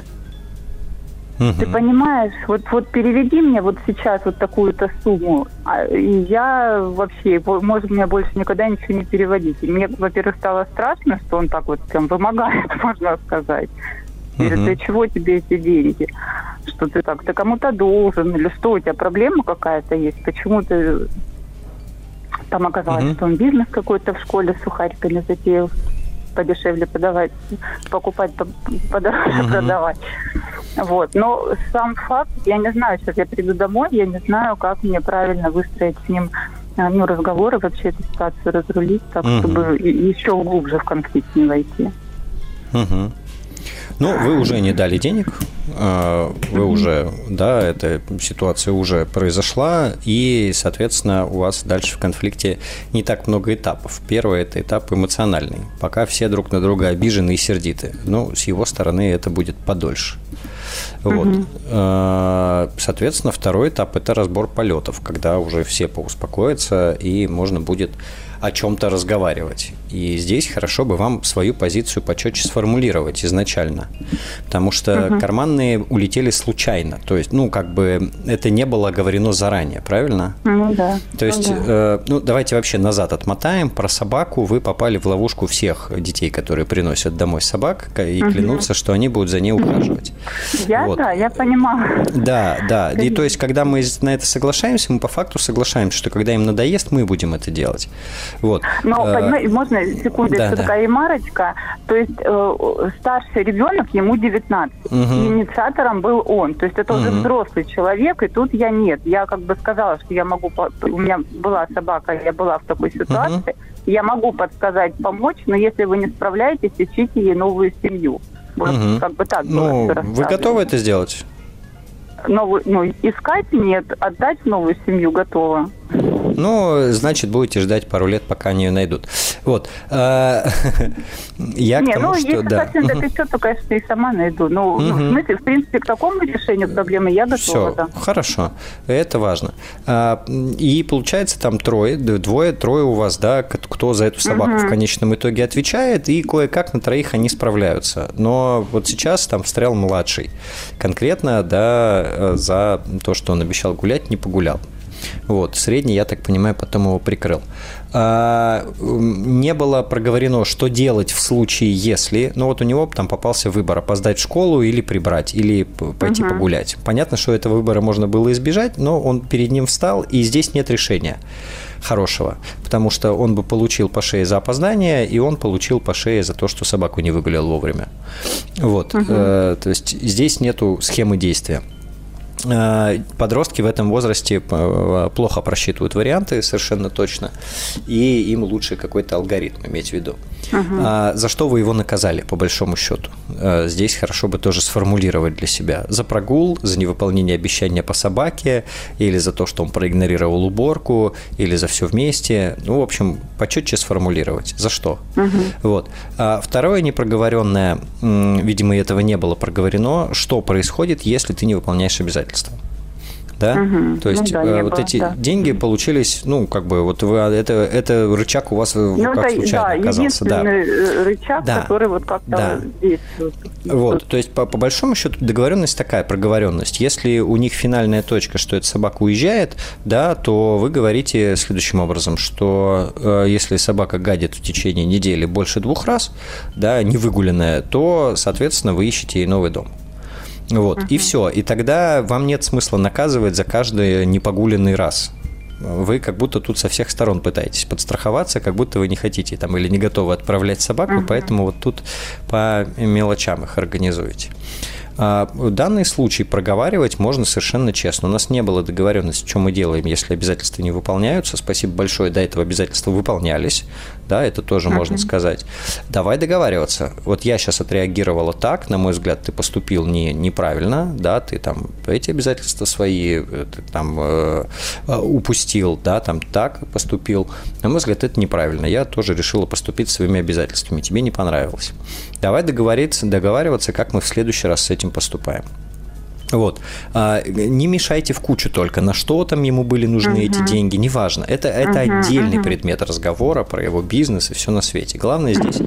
Угу. Ты понимаешь, вот, вот переведи мне вот сейчас вот такую-то сумму, а, и я вообще, может, мне больше никогда ничего не переводить. И мне, во-первых, стало страшно, что он так вот прям вымогает, можно сказать. Угу. для чего тебе эти деньги? Что ты так, ты кому-то должен, или что, у тебя проблема какая-то есть? Почему ты там оказалось, что он бизнес какой-то в школе с сухариками затеял, подешевле подавать, покупать, подороже угу. продавать. Вот. Но сам факт, я не знаю, сейчас я приду домой, я не знаю, как мне правильно выстроить с ним э, ну, разговоры, вообще эту ситуацию разрулить, так, угу. чтобы еще глубже в конфликт не войти. Угу. Ну, вы уже не дали денег, а, вы уже, да, эта ситуация уже произошла, и, соответственно, у вас дальше в конфликте не так много этапов. Первый – это этап эмоциональный, пока все друг на друга обижены и сердиты. Ну, с его стороны это будет подольше. Вот. Угу. Соответственно, второй этап – это разбор полетов, когда уже все поуспокоятся, и можно будет о чем-то разговаривать. И здесь хорошо бы вам свою позицию почетче сформулировать изначально. Потому что угу. карманные улетели случайно. То есть, ну, как бы это не было говорено заранее, правильно? Ну да. То есть, ну, да. э, ну давайте вообще назад отмотаем. Про собаку вы попали в ловушку всех детей, которые приносят домой собак, и угу. клянутся, что они будут за ней ухаживать. Я, вот. да, я понимаю. Да, да. И то есть, когда мы на это соглашаемся, мы по факту соглашаемся, что когда им надоест, мы будем это делать. Вот. Но, э, понимаете, можно секунду, да, да. такая ремарочка? То есть э, старший ребенок, ему 19, угу. и инициатором был он. То есть это угу. уже взрослый человек, и тут я нет. Я как бы сказала, что я могу... У меня была собака, я была в такой ситуации. Угу. Я могу подсказать, помочь, но если вы не справляетесь, ищите ей новую семью. Вот угу. как бы так ну, Вы готовы это сделать? Новую, ну, искать нет, отдать новую семью готова. Ну, значит, будете ждать пару лет, пока они ее найдут. Вот. А, я Не, ну, если совсем допечет, то, конечно, и сама найду. Ну, ну, в смысле, в принципе, к такому решению проблемы я готова, Все, да. хорошо. Это важно. А, и получается там трое, двое, трое у вас, да, кто за эту собаку в конечном итоге отвечает, и кое-как на троих они справляются. Но вот сейчас там встрял младший. Конкретно, да, э, за то, что он обещал гулять, не погулял. Вот, средний, я так понимаю, потом его прикрыл. А, не было проговорено, что делать в случае, если, ну вот у него там попался выбор, опоздать в школу или прибрать, или пойти угу. погулять. Понятно, что этого выбора можно было избежать, но он перед ним встал, и здесь нет решения хорошего, потому что он бы получил по шее за опоздание, и он получил по шее за то, что собаку не выгулял вовремя. Вот, угу. э, то есть здесь нету схемы действия. Э, подростки в этом возрасте э, плохо просчитывают варианты совершенно точно, и им лучше какой-то алгоритм иметь в виду. Угу. За что вы его наказали, по большому счету? Э, здесь хорошо бы тоже сформулировать для себя. За прогул, за невыполнение обещания по собаке, или за то, что он проигнорировал уборку, или за все вместе. Ну, в общем, почетче сформулировать. За что? Угу. Вот. А второе непроговоренное, видимо, этого не было проговорено, что происходит, если ты не выполняешь обязательства обстоятельства. Да? Угу. То есть ну, да, э, вот было, эти да. деньги получились, ну, как бы, вот вы, это, это рычаг у вас ну, как это, случайно да, оказался. Да, э, рычаг, да. который вот как-то да. действует. Вот, то есть, по, по большому счету, договоренность такая, проговоренность. Если у них финальная точка, что эта собака уезжает, да, то вы говорите следующим образом, что э, если собака гадит в течение недели больше двух раз, да, не выгуленная, то, соответственно, вы ищете ей новый дом. Вот, uh-huh. и все. И тогда вам нет смысла наказывать за каждый непогуленный раз. вы как будто тут со всех сторон пытаетесь подстраховаться, как будто вы не хотите там или не готовы отправлять собаку, uh-huh. поэтому вот тут по мелочам их организуете. А, данный случай проговаривать можно совершенно честно. У нас не было договоренности, что мы делаем, если обязательства не выполняются. Спасибо большое, до этого обязательства выполнялись. Да, это тоже uh-huh. можно сказать. Давай договариваться. Вот я сейчас отреагировала так, на мой взгляд, ты поступил не, неправильно, да, ты там эти обязательства свои э, ты там э, э, упустил, да, там так поступил. На мой взгляд, это неправильно. Я тоже решила поступить своими обязательствами. Тебе не понравилось. Давай договориться, договариваться, как мы в следующий раз с этим поступаем. Вот. А, не мешайте в кучу только, на что там ему были нужны uh-huh. эти деньги, неважно. Это, это uh-huh, отдельный uh-huh. предмет разговора про его бизнес и все на свете. Главное здесь,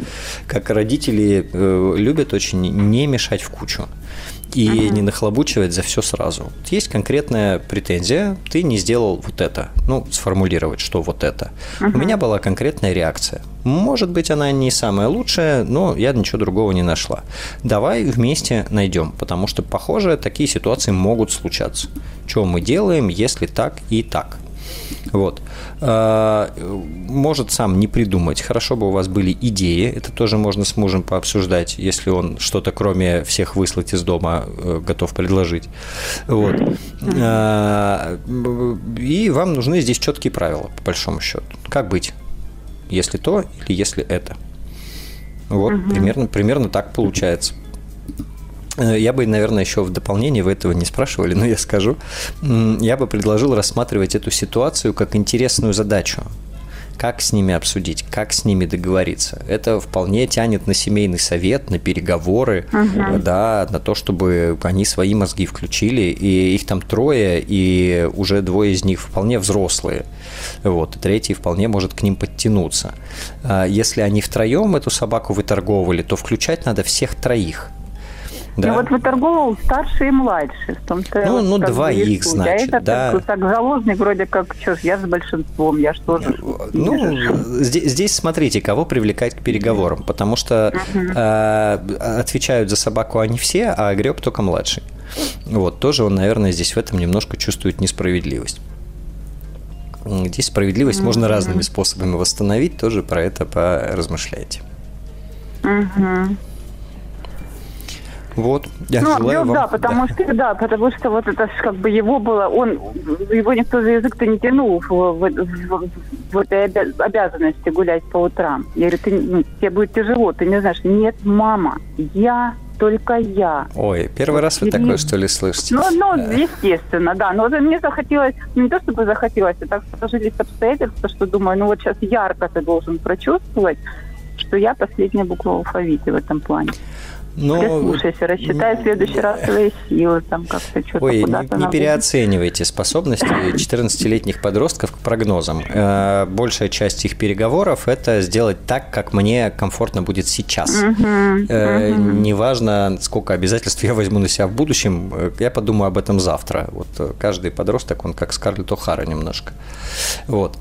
как родители э, любят очень не мешать в кучу и uh-huh. не нахлобучивать за все сразу. Есть конкретная претензия, ты не сделал вот это. Ну, сформулировать, что вот это. Uh-huh. У меня была конкретная реакция. Может быть, она не самая лучшая, но я ничего другого не нашла. Давай вместе найдем, потому что, похоже, такие ситуации могут случаться. Что мы делаем, если так и так? Вот. А, может сам не придумать. Хорошо бы у вас были идеи. Это тоже можно с мужем пообсуждать, если он что-то кроме всех выслать из дома э, готов предложить. Вот. А, и вам нужны здесь четкие правила, по большому счету. Как быть? Если то или если это. Вот, угу. примерно, примерно так получается. Э, я бы, наверное, еще в дополнение, вы этого не спрашивали, но я скажу, я бы предложил рассматривать эту ситуацию как интересную задачу. Как с ними обсудить, как с ними договориться. Это вполне тянет на семейный совет, на переговоры, uh-huh. да, на то, чтобы они свои мозги включили, и их там трое, и уже двое из них вполне взрослые. Вот, и третий вполне может к ним подтянуться. А если они втроем эту собаку выторговывали, то включать надо всех троих. Да. Ну вот выторговывал старший и младший. В том-то ну, ну двоих, а значит, а это да. Так, так заложник вроде как, что ж, я с большинством, я что же... Ну, здесь, здесь смотрите, кого привлекать к переговорам, потому что uh-huh. э, отвечают за собаку они все, а греб только младший. Вот, тоже он, наверное, здесь в этом немножко чувствует несправедливость. Здесь справедливость mm-hmm. можно разными способами восстановить, тоже про это поразмышляйте. Mm-hmm. Вот, я ну, желаю ну, вам... Да, потому да. что, да, потому что вот это как бы его было, он, его никто за язык-то не тянул в, в, в, в этой обязанности гулять по утрам. Я говорю, ты, ну, тебе будет тяжело, ты не знаешь, нет, мама, я только я. Ой, первый раз вы такое, что ли, слышите? Ну, ну, естественно, да. Но мне захотелось, ну, не то чтобы захотелось, а так сложились обстоятельства, что думаю, ну вот сейчас ярко ты должен прочувствовать, что я последняя буква в алфавите в этом плане. Но... Прислушайся, рассчитай в следующий раз свои силы, там как-то что-то Ой, не, не переоценивайте способности 14-летних подростков к прогнозам. Э, большая часть их переговоров – это сделать так, как мне комфортно будет сейчас. Угу. Неважно, сколько обязательств я возьму на себя в будущем, э, я подумаю об этом завтра. Вот каждый подросток, он как Скарлетт О'Хара немножко. Вот.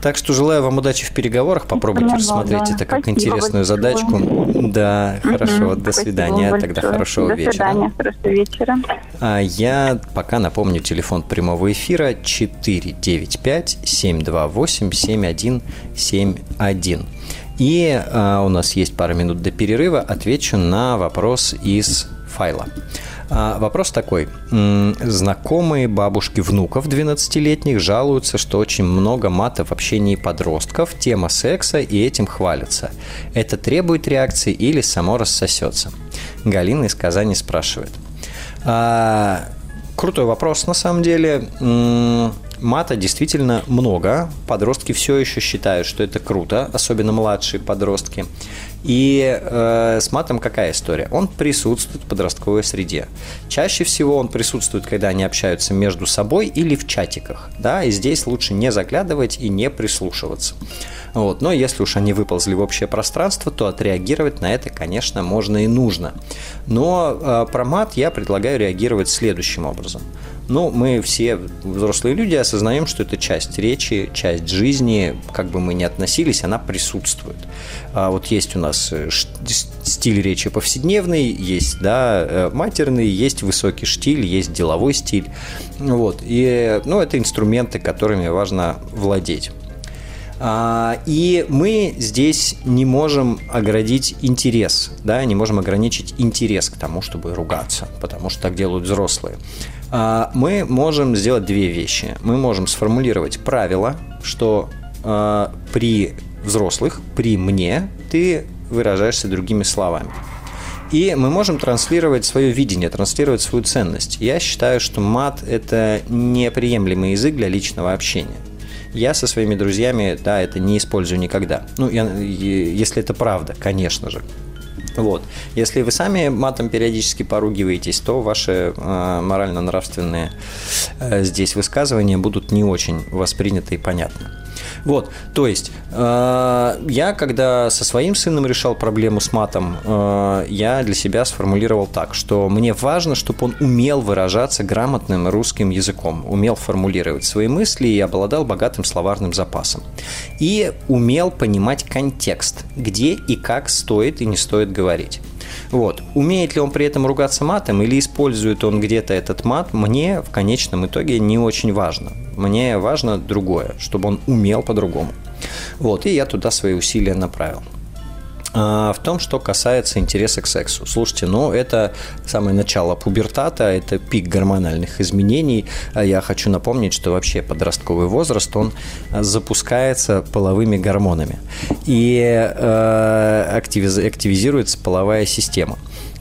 Так что желаю вам удачи в переговорах. Попробуйте рассмотреть да. это как Спасибо интересную большое. задачку. Да, угу. хорошо. До свидания. Спасибо Тогда хорошего До вечера. До свидания. Хорошего вечера. А я пока напомню телефон прямого эфира 495 728 7171. И а, у нас есть пара минут до перерыва. Отвечу на вопрос из файла. А вопрос такой. Знакомые бабушки внуков 12-летних жалуются, что очень много мата в общении подростков, тема секса и этим хвалятся. Это требует реакции или само рассосется? Галина из Казани спрашивает. А, крутой вопрос на самом деле. Мата действительно много. Подростки все еще считают, что это круто, особенно младшие подростки. И э, с матом какая история? Он присутствует в подростковой среде. Чаще всего он присутствует, когда они общаются между собой или в чатиках. Да? И здесь лучше не заглядывать и не прислушиваться. Вот. Но если уж они выползли в общее пространство, то отреагировать на это, конечно, можно и нужно. Но э, про мат я предлагаю реагировать следующим образом. Ну, мы все взрослые люди осознаем, что это часть речи, часть жизни, как бы мы ни относились, она присутствует. А вот есть у нас э, стиль речи повседневный, есть, да, э, матерный, есть высокий штиль, есть деловой стиль. Вот. И, ну, это инструменты, которыми важно владеть. А, и мы здесь не можем оградить интерес, да, не можем ограничить интерес к тому, чтобы ругаться, потому что так делают взрослые. А, мы можем сделать две вещи. Мы можем сформулировать правило, что а, при взрослых, при мне, ты выражаешься другими словами. И мы можем транслировать свое видение, транслировать свою ценность. Я считаю, что мат – это неприемлемый язык для личного общения. Я со своими друзьями, да, это не использую никогда. Ну, я, если это правда, конечно же. Вот. Если вы сами матом периодически поругиваетесь, то ваши э, морально-нравственные э, здесь высказывания будут не очень восприняты и понятны. Вот, то есть, э, я, когда со своим сыном решал проблему с матом, э, я для себя сформулировал так, что мне важно, чтобы он умел выражаться грамотным русским языком, умел формулировать свои мысли и обладал богатым словарным запасом. И умел понимать контекст, где и как стоит и не стоит говорить. Вот. Умеет ли он при этом ругаться матом или использует он где-то этот мат, мне в конечном итоге не очень важно. Мне важно другое, чтобы он умел по-другому. Вот, и я туда свои усилия направил. А, в том, что касается интереса к сексу. Слушайте, ну это самое начало пубертата, это пик гормональных изменений. А я хочу напомнить, что вообще подростковый возраст, он запускается половыми гормонами и э, активиз, активизируется половая система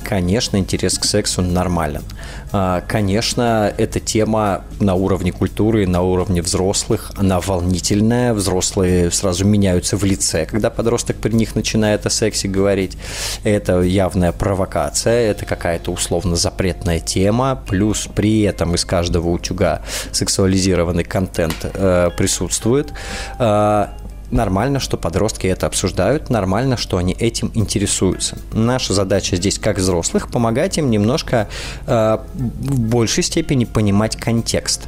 конечно, интерес к сексу нормален. А, конечно, эта тема на уровне культуры, на уровне взрослых, она волнительная. Взрослые сразу меняются в лице, когда подросток при них начинает о сексе говорить. Это явная провокация, это какая-то условно запретная тема. Плюс при этом из каждого утюга сексуализированный контент э, присутствует. А, Нормально, что подростки это обсуждают, нормально, что они этим интересуются. Наша задача здесь, как взрослых, помогать им немножко э, в большей степени понимать контекст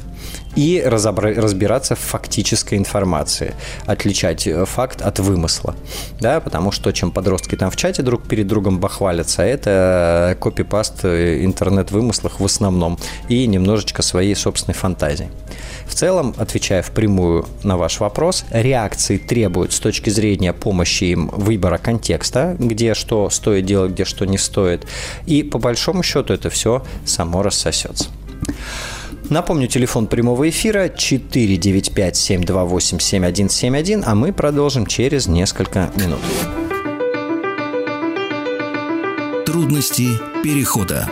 и разобра- разбираться в фактической информации, отличать э, факт от вымысла, да, потому что чем подростки там в чате друг перед другом бахвалятся, это копипаст э, интернет-вымыслах в основном и немножечко своей собственной фантазии. В целом, отвечая впрямую на ваш вопрос, реакции требуют с точки зрения помощи им выбора контекста, где что стоит делать, где что не стоит. И по большому счету это все само рассосется. Напомню, телефон прямого эфира 495-728-7171, а мы продолжим через несколько минут. Трудности перехода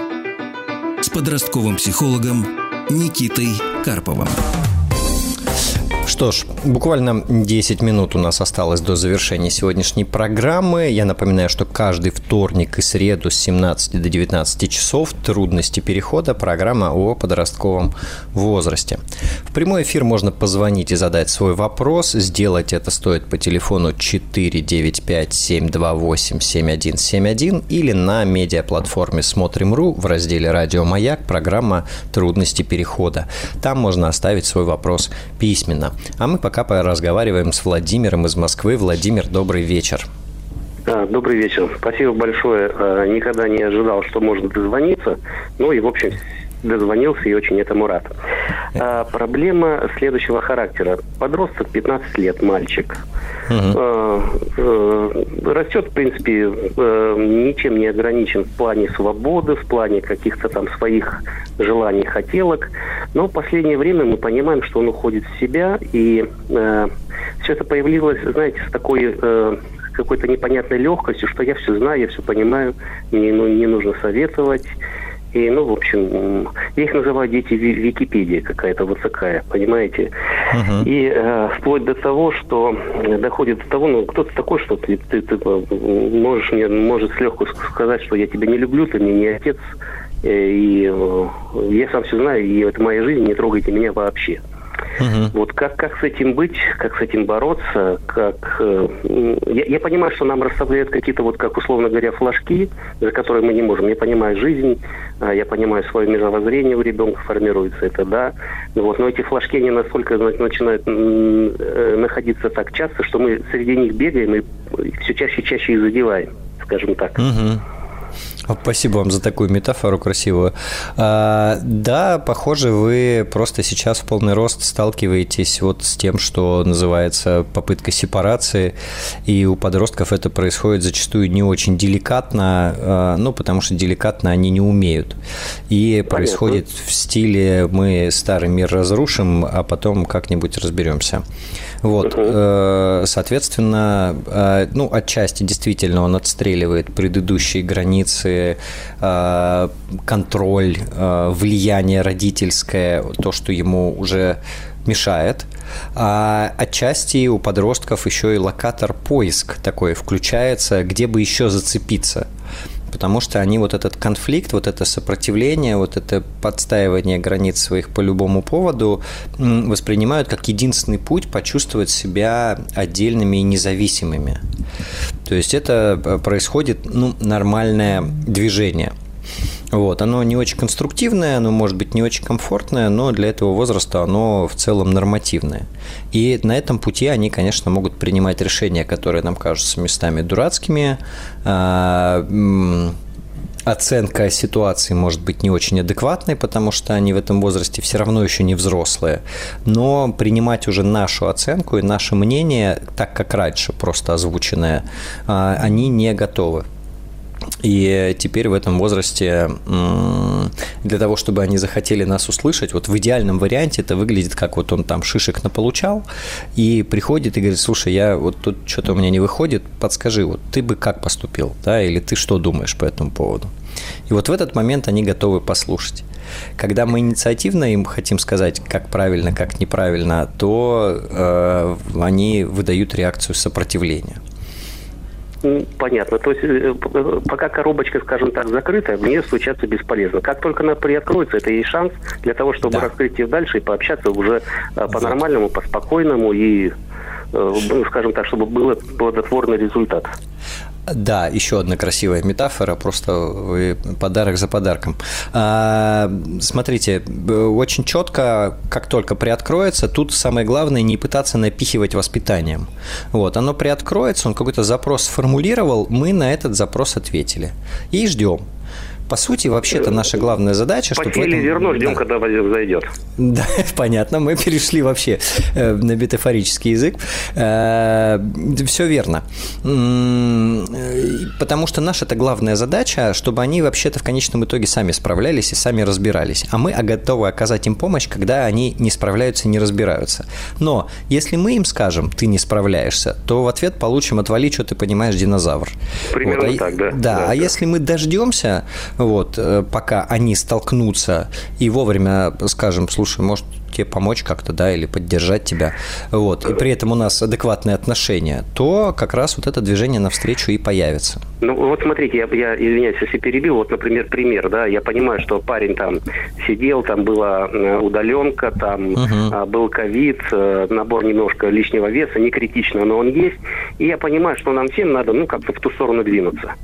с подростковым психологом Никитой Карповым. Что ж, буквально 10 минут у нас осталось до завершения сегодняшней программы. Я напоминаю, что каждый вторник и среду с 17 до 19 часов «Трудности перехода» программа о подростковом возрасте. В прямой эфир можно позвонить и задать свой вопрос. Сделать это стоит по телефону 495-728-7171 или на медиаплатформе «Смотрим.ру» в разделе «Радио Маяк» программа «Трудности перехода». Там можно оставить свой вопрос письменно. А мы пока разговариваем с Владимиром из Москвы. Владимир, добрый вечер. Добрый вечер. Спасибо большое. А, никогда не ожидал, что можно дозвониться. Ну и, в общем, дозвонился и очень этому рад. А, проблема следующего характера. Подросток, 15 лет, мальчик. Угу. А, растет, в принципе, а, ничем не ограничен в плане свободы, в плане каких-то там своих желаний, хотелок. Но в последнее время мы понимаем, что он уходит в себя, и а, все это появилось, знаете, с такой а, какой-то непонятной легкостью, что я все знаю, я все понимаю, мне ну, не нужно советовать. И, ну, в общем, я их называю дети Википедия какая-то вот такая, понимаете? Uh-huh. И э, вплоть до того, что доходит до того, ну, кто то такой, что ты, ты, ты можешь мне может с легкостью сказать, что я тебя не люблю, ты мне не отец, э, и э, я сам все знаю, и это моя жизнь, не трогайте меня вообще. Угу. Вот как, как с этим быть, как с этим бороться, как... Э, я, я понимаю, что нам расставляют какие-то, вот как условно говоря, флажки, за которые мы не можем. Я понимаю жизнь, а, я понимаю свое мировоззрение у ребенка формируется, это да. Вот, но эти флажки, они настолько начинают э, находиться так часто, что мы среди них бегаем и все чаще и чаще их задеваем, скажем так. Угу. Спасибо вам за такую метафору красивую. А, да, похоже, вы просто сейчас в полный рост сталкиваетесь вот с тем, что называется попытка сепарации, и у подростков это происходит зачастую не очень деликатно, а, ну, потому что деликатно они не умеют. И Понятно. происходит в стиле «мы старый мир разрушим, а потом как-нибудь разберемся». Вот, угу. соответственно, э, ну, отчасти действительно он отстреливает предыдущие границы, э, контроль, влияние родительское, то, что ему уже мешает. А отчасти у подростков еще и локатор поиск такой включается, где бы еще зацепиться потому что они вот этот конфликт, вот это сопротивление, вот это подстаивание границ своих по любому поводу воспринимают как единственный путь почувствовать себя отдельными и независимыми. То есть это э, происходит ну, нормальное движение – вот, оно не очень конструктивное, оно может быть не очень комфортное, но для этого возраста оно в целом нормативное. И на этом пути они, конечно, могут принимать решения, которые нам кажутся местами дурацкими, а, оценка ситуации может быть не очень адекватной, потому что они в этом возрасте все равно еще не взрослые, но принимать уже нашу оценку и наше мнение, так как раньше, просто озвученное, а, они не готовы. И теперь в этом возрасте для того, чтобы они захотели нас услышать, вот в идеальном варианте это выглядит как вот он там шишек наполучал и приходит и говорит, слушай, я вот тут что-то у меня не выходит, подскажи, вот ты бы как поступил, да, или ты что думаешь по этому поводу? И вот в этот момент они готовы послушать. Когда мы инициативно им хотим сказать, как правильно, как неправильно, то э, они выдают реакцию сопротивления. Понятно. То есть э, пока коробочка, скажем так, закрыта, в нее стучаться бесполезно. Как только она приоткроется, это есть шанс для того, чтобы да. раскрыть ее дальше и пообщаться уже э, по-нормальному, по-спокойному и, э, ну, скажем так, чтобы был плодотворный результат. Да, еще одна красивая метафора, просто вы подарок за подарком. А, смотрите, очень четко, как только приоткроется, тут самое главное не пытаться напихивать воспитанием. Вот, оно приоткроется, он какой-то запрос сформулировал, мы на этот запрос ответили. И ждем по сути, вообще это наша главная задача. Посели этом... зерно, ждем, да. когда зайдет. Да, понятно. Мы перешли вообще э, на метафорический язык. Э, все верно. Потому что наша это главная задача, чтобы они вообще-то в конечном итоге сами справлялись и сами разбирались. А мы готовы оказать им помощь, когда они не справляются не разбираются. Но если мы им скажем, ты не справляешься, то в ответ получим отвали, что ты понимаешь, динозавр. Примерно вот. а, так, да. Да, да а да. если мы дождемся, вот, э, пока они столкнутся и вовремя скажем, слушай, может тебе помочь как-то, да, или поддержать тебя, вот, и при этом у нас адекватные отношения, то как раз вот это движение навстречу и появится. Ну, вот смотрите, я, я извиняюсь, если перебил, вот, например, пример, да, я понимаю, что парень там сидел, там была э, удаленка, там угу. был ковид, э, набор немножко лишнего веса, не критично, но он есть, и я понимаю, что нам всем надо, ну, как-то в ту сторону двинуться.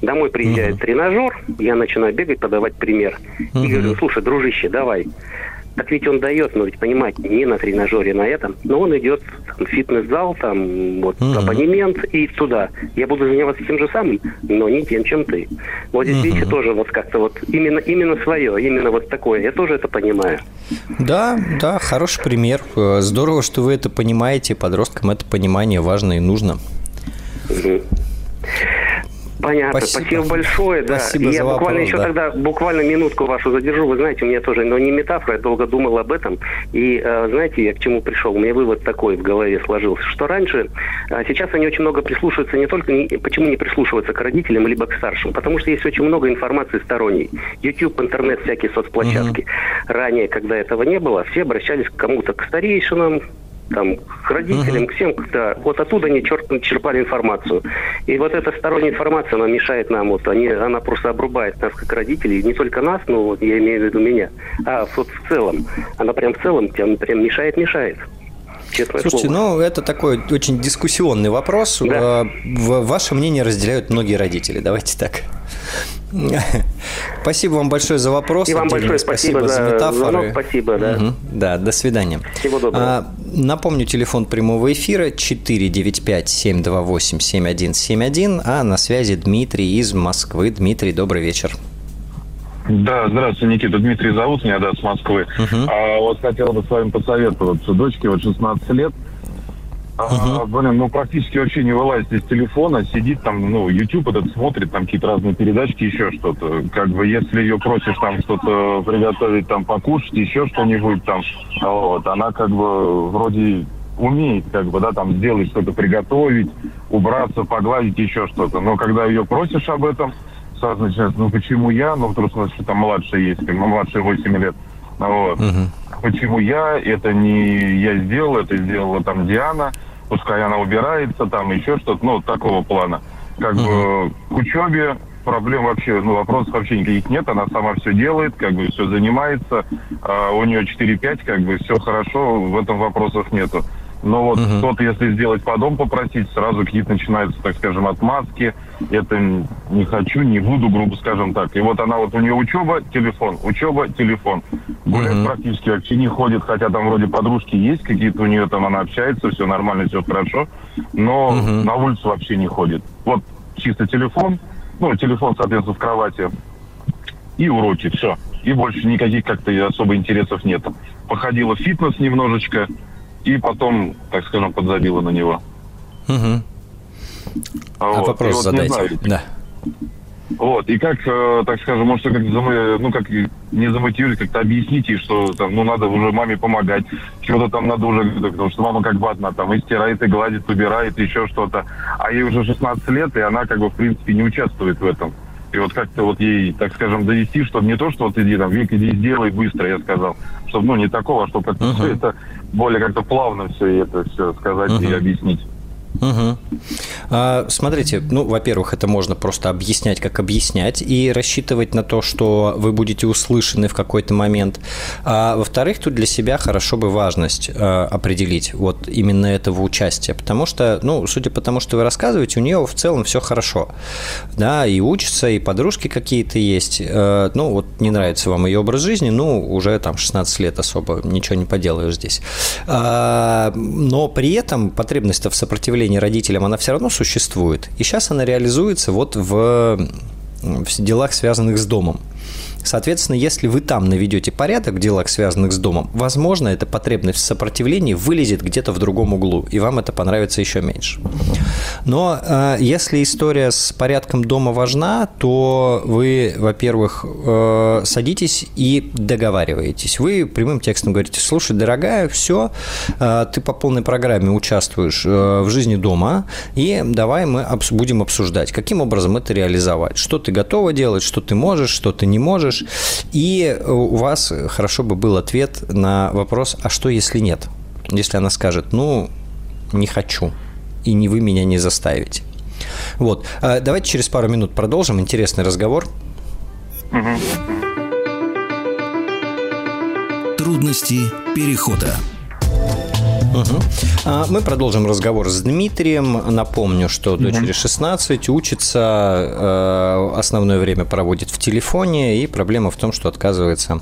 Домой приезжает uh-huh. тренажер, я начинаю бегать, подавать пример. Uh-huh. И говорю, слушай, дружище, давай. Так ведь он дает, но ведь понимать, не на тренажере, на этом, но он идет в фитнес-зал, там, вот, uh-huh. абонемент и туда. Я буду заниматься тем же самым, но не тем, чем ты. Вот здесь, uh-huh. видите, тоже вот как-то вот именно, именно свое, именно вот такое. Я тоже это понимаю. Да, да, хороший пример. Здорово, что вы это понимаете, подросткам это понимание важно и нужно. Uh-huh. Понятно. Спасибо, Спасибо большое. Да. Спасибо я за буквально вопрос, еще да. тогда буквально минутку вашу задержу. Вы знаете, у меня тоже, но не метафора, я долго думал об этом. И э, знаете, я к чему пришел? У меня вывод такой в голове сложился, что раньше, а сейчас они очень много прислушиваются не только, не, почему не прислушиваются к родителям, либо к старшим, потому что есть очень много информации сторонней. YouTube, интернет, всякие соцплощадки. Угу. Ранее, когда этого не было, все обращались к кому-то, к старейшинам, там, к родителям, к всем, да, вот оттуда они черп, черпали информацию. И вот эта сторонняя информация, она мешает нам, вот, они, она просто обрубает нас как родителей, не только нас, но вот, я имею в виду меня, а вот в целом. Она прям в целом прям, прям мешает-мешает. Честное Слушайте, слово. ну это такой очень дискуссионный вопрос. Да. Э, ваше мнение разделяют многие родители. Давайте так. Спасибо вам большое за вопрос. И вам большое спасибо, спасибо за, метафоры. Звонок, спасибо, да. Угу. Да, до свидания. Всего доброго. А, напомню, телефон прямого эфира 495-728-7171, а на связи Дмитрий из Москвы. Дмитрий, добрый вечер. Да, здравствуйте, Никита. Дмитрий зовут меня, да, с Москвы. Uh-huh. А, вот хотел бы с вами посоветоваться. Дочке вот 16 лет. А, блин, ну практически вообще не вылазит из телефона, сидит там, ну, YouTube этот смотрит, там какие-то разные передачки, еще что-то. Как бы если ее просишь там что-то приготовить, там покушать, еще что-нибудь там, вот, она как бы вроде умеет, как бы, да, там сделать что-то, приготовить, убраться, погладить, еще что-то. Но когда ее просишь об этом, сразу начинается, ну почему я, ну что у нас там младшая есть, как, ну, младшая 8 лет. Вот. Угу. Почему я, это не я сделал, это сделала там Диана, пускай она убирается, там еще что-то, ну, такого плана. Как бы к учебе проблем вообще, ну, вопросов вообще никаких нет, она сама все делает, как бы все занимается, а у нее 4-5, как бы все хорошо, в этом вопросов нету. Но вот угу. кто-то, если сделать по дому попросить, сразу какие-то начинаются, так скажем, отмазки. Это не хочу, не буду, грубо скажем так. И вот она вот у нее учеба, телефон, учеба, телефон. Гулять угу. практически вообще не ходит, хотя там вроде подружки есть какие-то у нее, там она общается, все нормально, все хорошо. Но угу. на улицу вообще не ходит. Вот чисто телефон, ну, телефон, соответственно, в кровати. И уроки, все. И больше никаких как-то особо интересов нет. Походила в фитнес немножечко, и потом, так скажем, подзабила на него. Угу. А, вот. вопрос вот, задайте. Знаю, да. Вот, и как, э, так скажем, может, как ну, как не замотивировать, как-то объяснить ей, что там, ну, надо уже маме помогать, что-то там надо уже, потому что мама как бы одна там и стирает, и гладит, убирает, еще что-то. А ей уже 16 лет, и она как бы, в принципе, не участвует в этом. И вот как-то вот ей, так скажем, довести, чтобы не то, что вот иди там, Вик, иди сделай быстро, я сказал, чтобы, ну, не такого, чтобы uh-huh. это более как-то плавно все это все сказать uh-huh. и объяснить. Угу. А, смотрите, ну, во-первых, это можно просто объяснять, как объяснять, и рассчитывать на то, что вы будете услышаны в какой-то момент. А во-вторых, тут для себя хорошо бы важность а, определить вот именно этого участия, потому что, ну, судя по тому, что вы рассказываете, у нее в целом все хорошо, да, и учится, и подружки какие-то есть, а, ну, вот не нравится вам ее образ жизни, ну, уже там 16 лет особо ничего не поделаешь здесь. А, но при этом потребность в сопротивлении сопротивление родителям, она все равно существует. И сейчас она реализуется вот в, в делах, связанных с домом. Соответственно, если вы там наведете порядок в делах, связанных с домом, возможно, эта потребность в сопротивлении вылезет где-то в другом углу, и вам это понравится еще меньше. Но э, если история с порядком дома важна, то вы, во-первых, э, садитесь и договариваетесь. Вы прямым текстом говорите, слушай, дорогая, все, э, ты по полной программе участвуешь э, в жизни дома, и давай мы обс- будем обсуждать, каким образом это реализовать, что ты готова делать, что ты можешь, что ты не можешь, можешь. И у вас хорошо бы был ответ на вопрос, а что если нет? Если она скажет, ну, не хочу, и не вы меня не заставите. Вот. А давайте через пару минут продолжим. Интересный разговор. Трудности перехода. Угу. Мы продолжим разговор с Дмитрием. Напомню, что дочери 16, учится, э, основное время проводит в телефоне, и проблема в том, что отказывается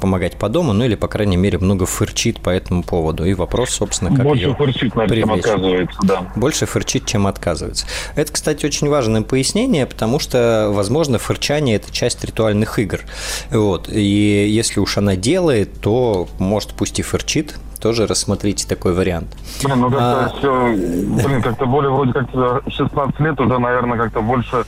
помогать по дому, ну или, по крайней мере, много фырчит по этому поводу. И вопрос, собственно, как Больше ее фырчит, наверное, чем отказывается, да. Больше фырчит, чем отказывается. Это, кстати, очень важное пояснение, потому что, возможно, фырчание – это часть ритуальных игр. Вот. И если уж она делает, то, может, пусть и фырчит, тоже рассмотрите такой вариант. Блин, ну как-то а... все, блин, как-то более вроде как-то 16 лет уже, наверное, как-то больше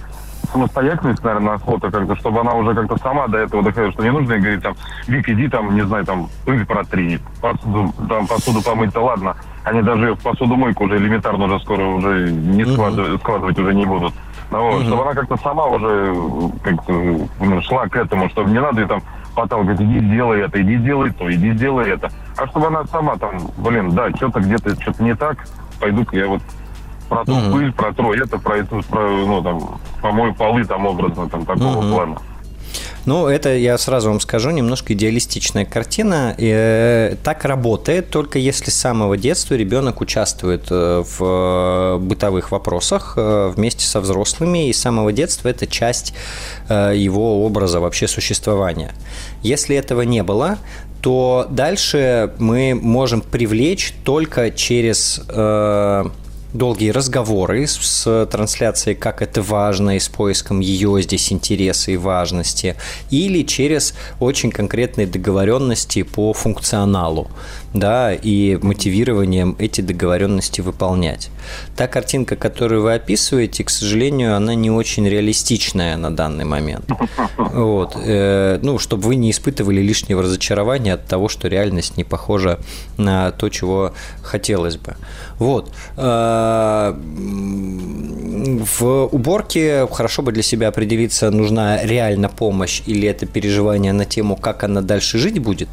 самостоятельность, наверное, охота как-то, чтобы она уже как-то сама до этого доходила, что не нужно ей говорить там, Вик, иди там, не знаю, там, пыль протри, посуду, там, посуду помыть-то ладно. Они даже в посудомойку уже элементарно уже скоро уже не складывать, складывать уже не будут. Ну, вот. Чтобы она как-то сама уже как-то ну, шла к этому, чтобы не надо ей там говорит, иди сделай это, иди сделай то, иди сделай это. а чтобы она сама там, блин, да, что-то где-то что-то не так, пойду-ка я вот протру угу. пыль, протру это, про это, про, ну, там, помою полы, там, образно, там, такого угу. плана. Ну, это, я сразу вам скажу, немножко идеалистичная картина. И, э, так работает, только если с самого детства ребенок участвует э, в бытовых вопросах э, вместе со взрослыми, и с самого детства это часть его образа вообще существования. Если этого не было, то дальше мы можем привлечь только через долгие разговоры с, трансляцией, как это важно, и с поиском ее здесь интереса и важности, или через очень конкретные договоренности по функционалу да, и мотивированием эти договоренности выполнять. Та картинка, которую вы описываете, к сожалению, она не очень реалистичная на данный момент. Вот. Э, ну, чтобы вы не испытывали лишнего разочарования от того, что реальность не похожа на то, чего хотелось бы. Вот. Э, в уборке хорошо бы для себя определиться, нужна реально помощь или это переживание на тему, как она дальше жить будет.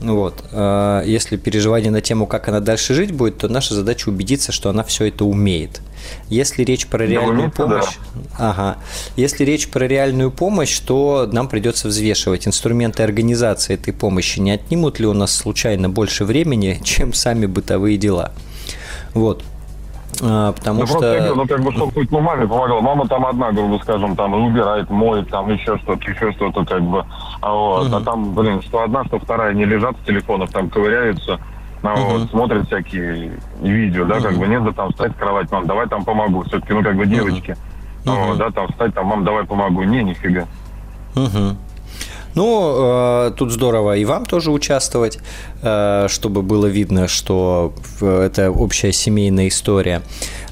Вот. Э, если если переживание на тему, как она дальше жить будет, то наша задача убедиться, что она все это умеет. Если речь про реальную да, помощь, да. ага, если речь про реальную помощь, то нам придется взвешивать инструменты организации этой помощи. Не отнимут ли у нас случайно больше времени, чем сами бытовые дела? Вот. А, потому ну, что... Просто, ну, как бы, чтобы хоть ну, маме помогла. Мама там одна, грубо скажем, там убирает, моет, там еще что-то, еще что-то, как бы. А, вот. угу. а там, блин, что одна, что вторая не лежат в телефонах, там ковыряются, ну, угу. вот, смотрят всякие видео, да, угу. как бы, нет, да, там встать в кровать, мам, давай там помогу. Все-таки, ну, как бы, девочки. Угу. Вот, да, там встать, там, мам, давай помогу. Не, нифига. Угу. Ну, э, тут здорово и вам тоже участвовать, э, чтобы было видно, что это общая семейная история.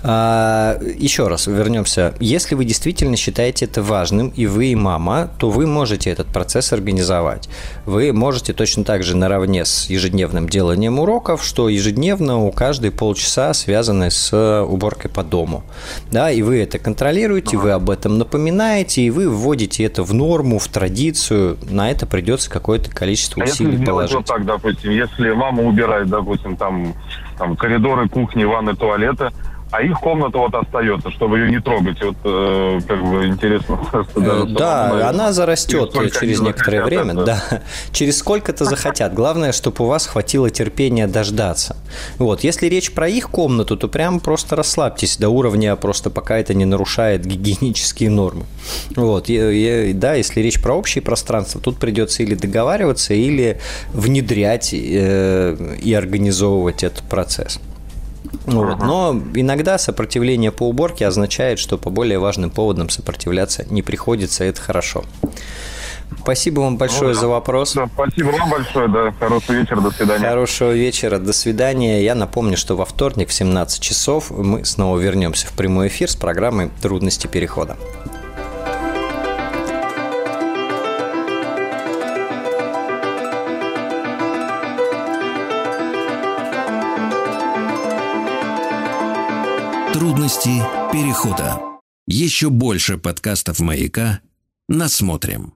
А, еще раз вернемся. Если вы действительно считаете это важным, и вы, и мама, то вы можете этот процесс организовать. Вы можете точно так же наравне с ежедневным деланием уроков, что ежедневно у каждой полчаса связаны с уборкой по дому. Да, и вы это контролируете, вы об этом напоминаете, и вы вводите это в норму, в традицию. На это придется какое-то количество усилий а если положить. Вот так, допустим, если мама убирает, допустим, там, там коридоры, кухни, ванны, туалеты, а их комната вот остается, чтобы ее не трогать. Вот э, как бы интересно. Э, да, она зарастет через некоторое время. Да. Через сколько-то захотят. Главное, чтобы у вас хватило терпения дождаться. Вот. Если речь про их комнату, то прям просто расслабьтесь до уровня просто пока это не нарушает гигиенические нормы. Вот. И, и, да, если речь про общее пространство, тут придется или договариваться, или внедрять э, и организовывать этот процесс. Вот. Но иногда сопротивление по уборке означает, что по более важным поводам сопротивляться не приходится, это хорошо. Спасибо вам большое ну, за вопрос. Да, спасибо вам большое, да. Хорошего вечера, до свидания. Хорошего вечера, до свидания. Я напомню, что во вторник в 17 часов мы снова вернемся в прямой эфир с программой «Трудности перехода». Трудности перехода. Еще больше подкастов «Маяка» насмотрим.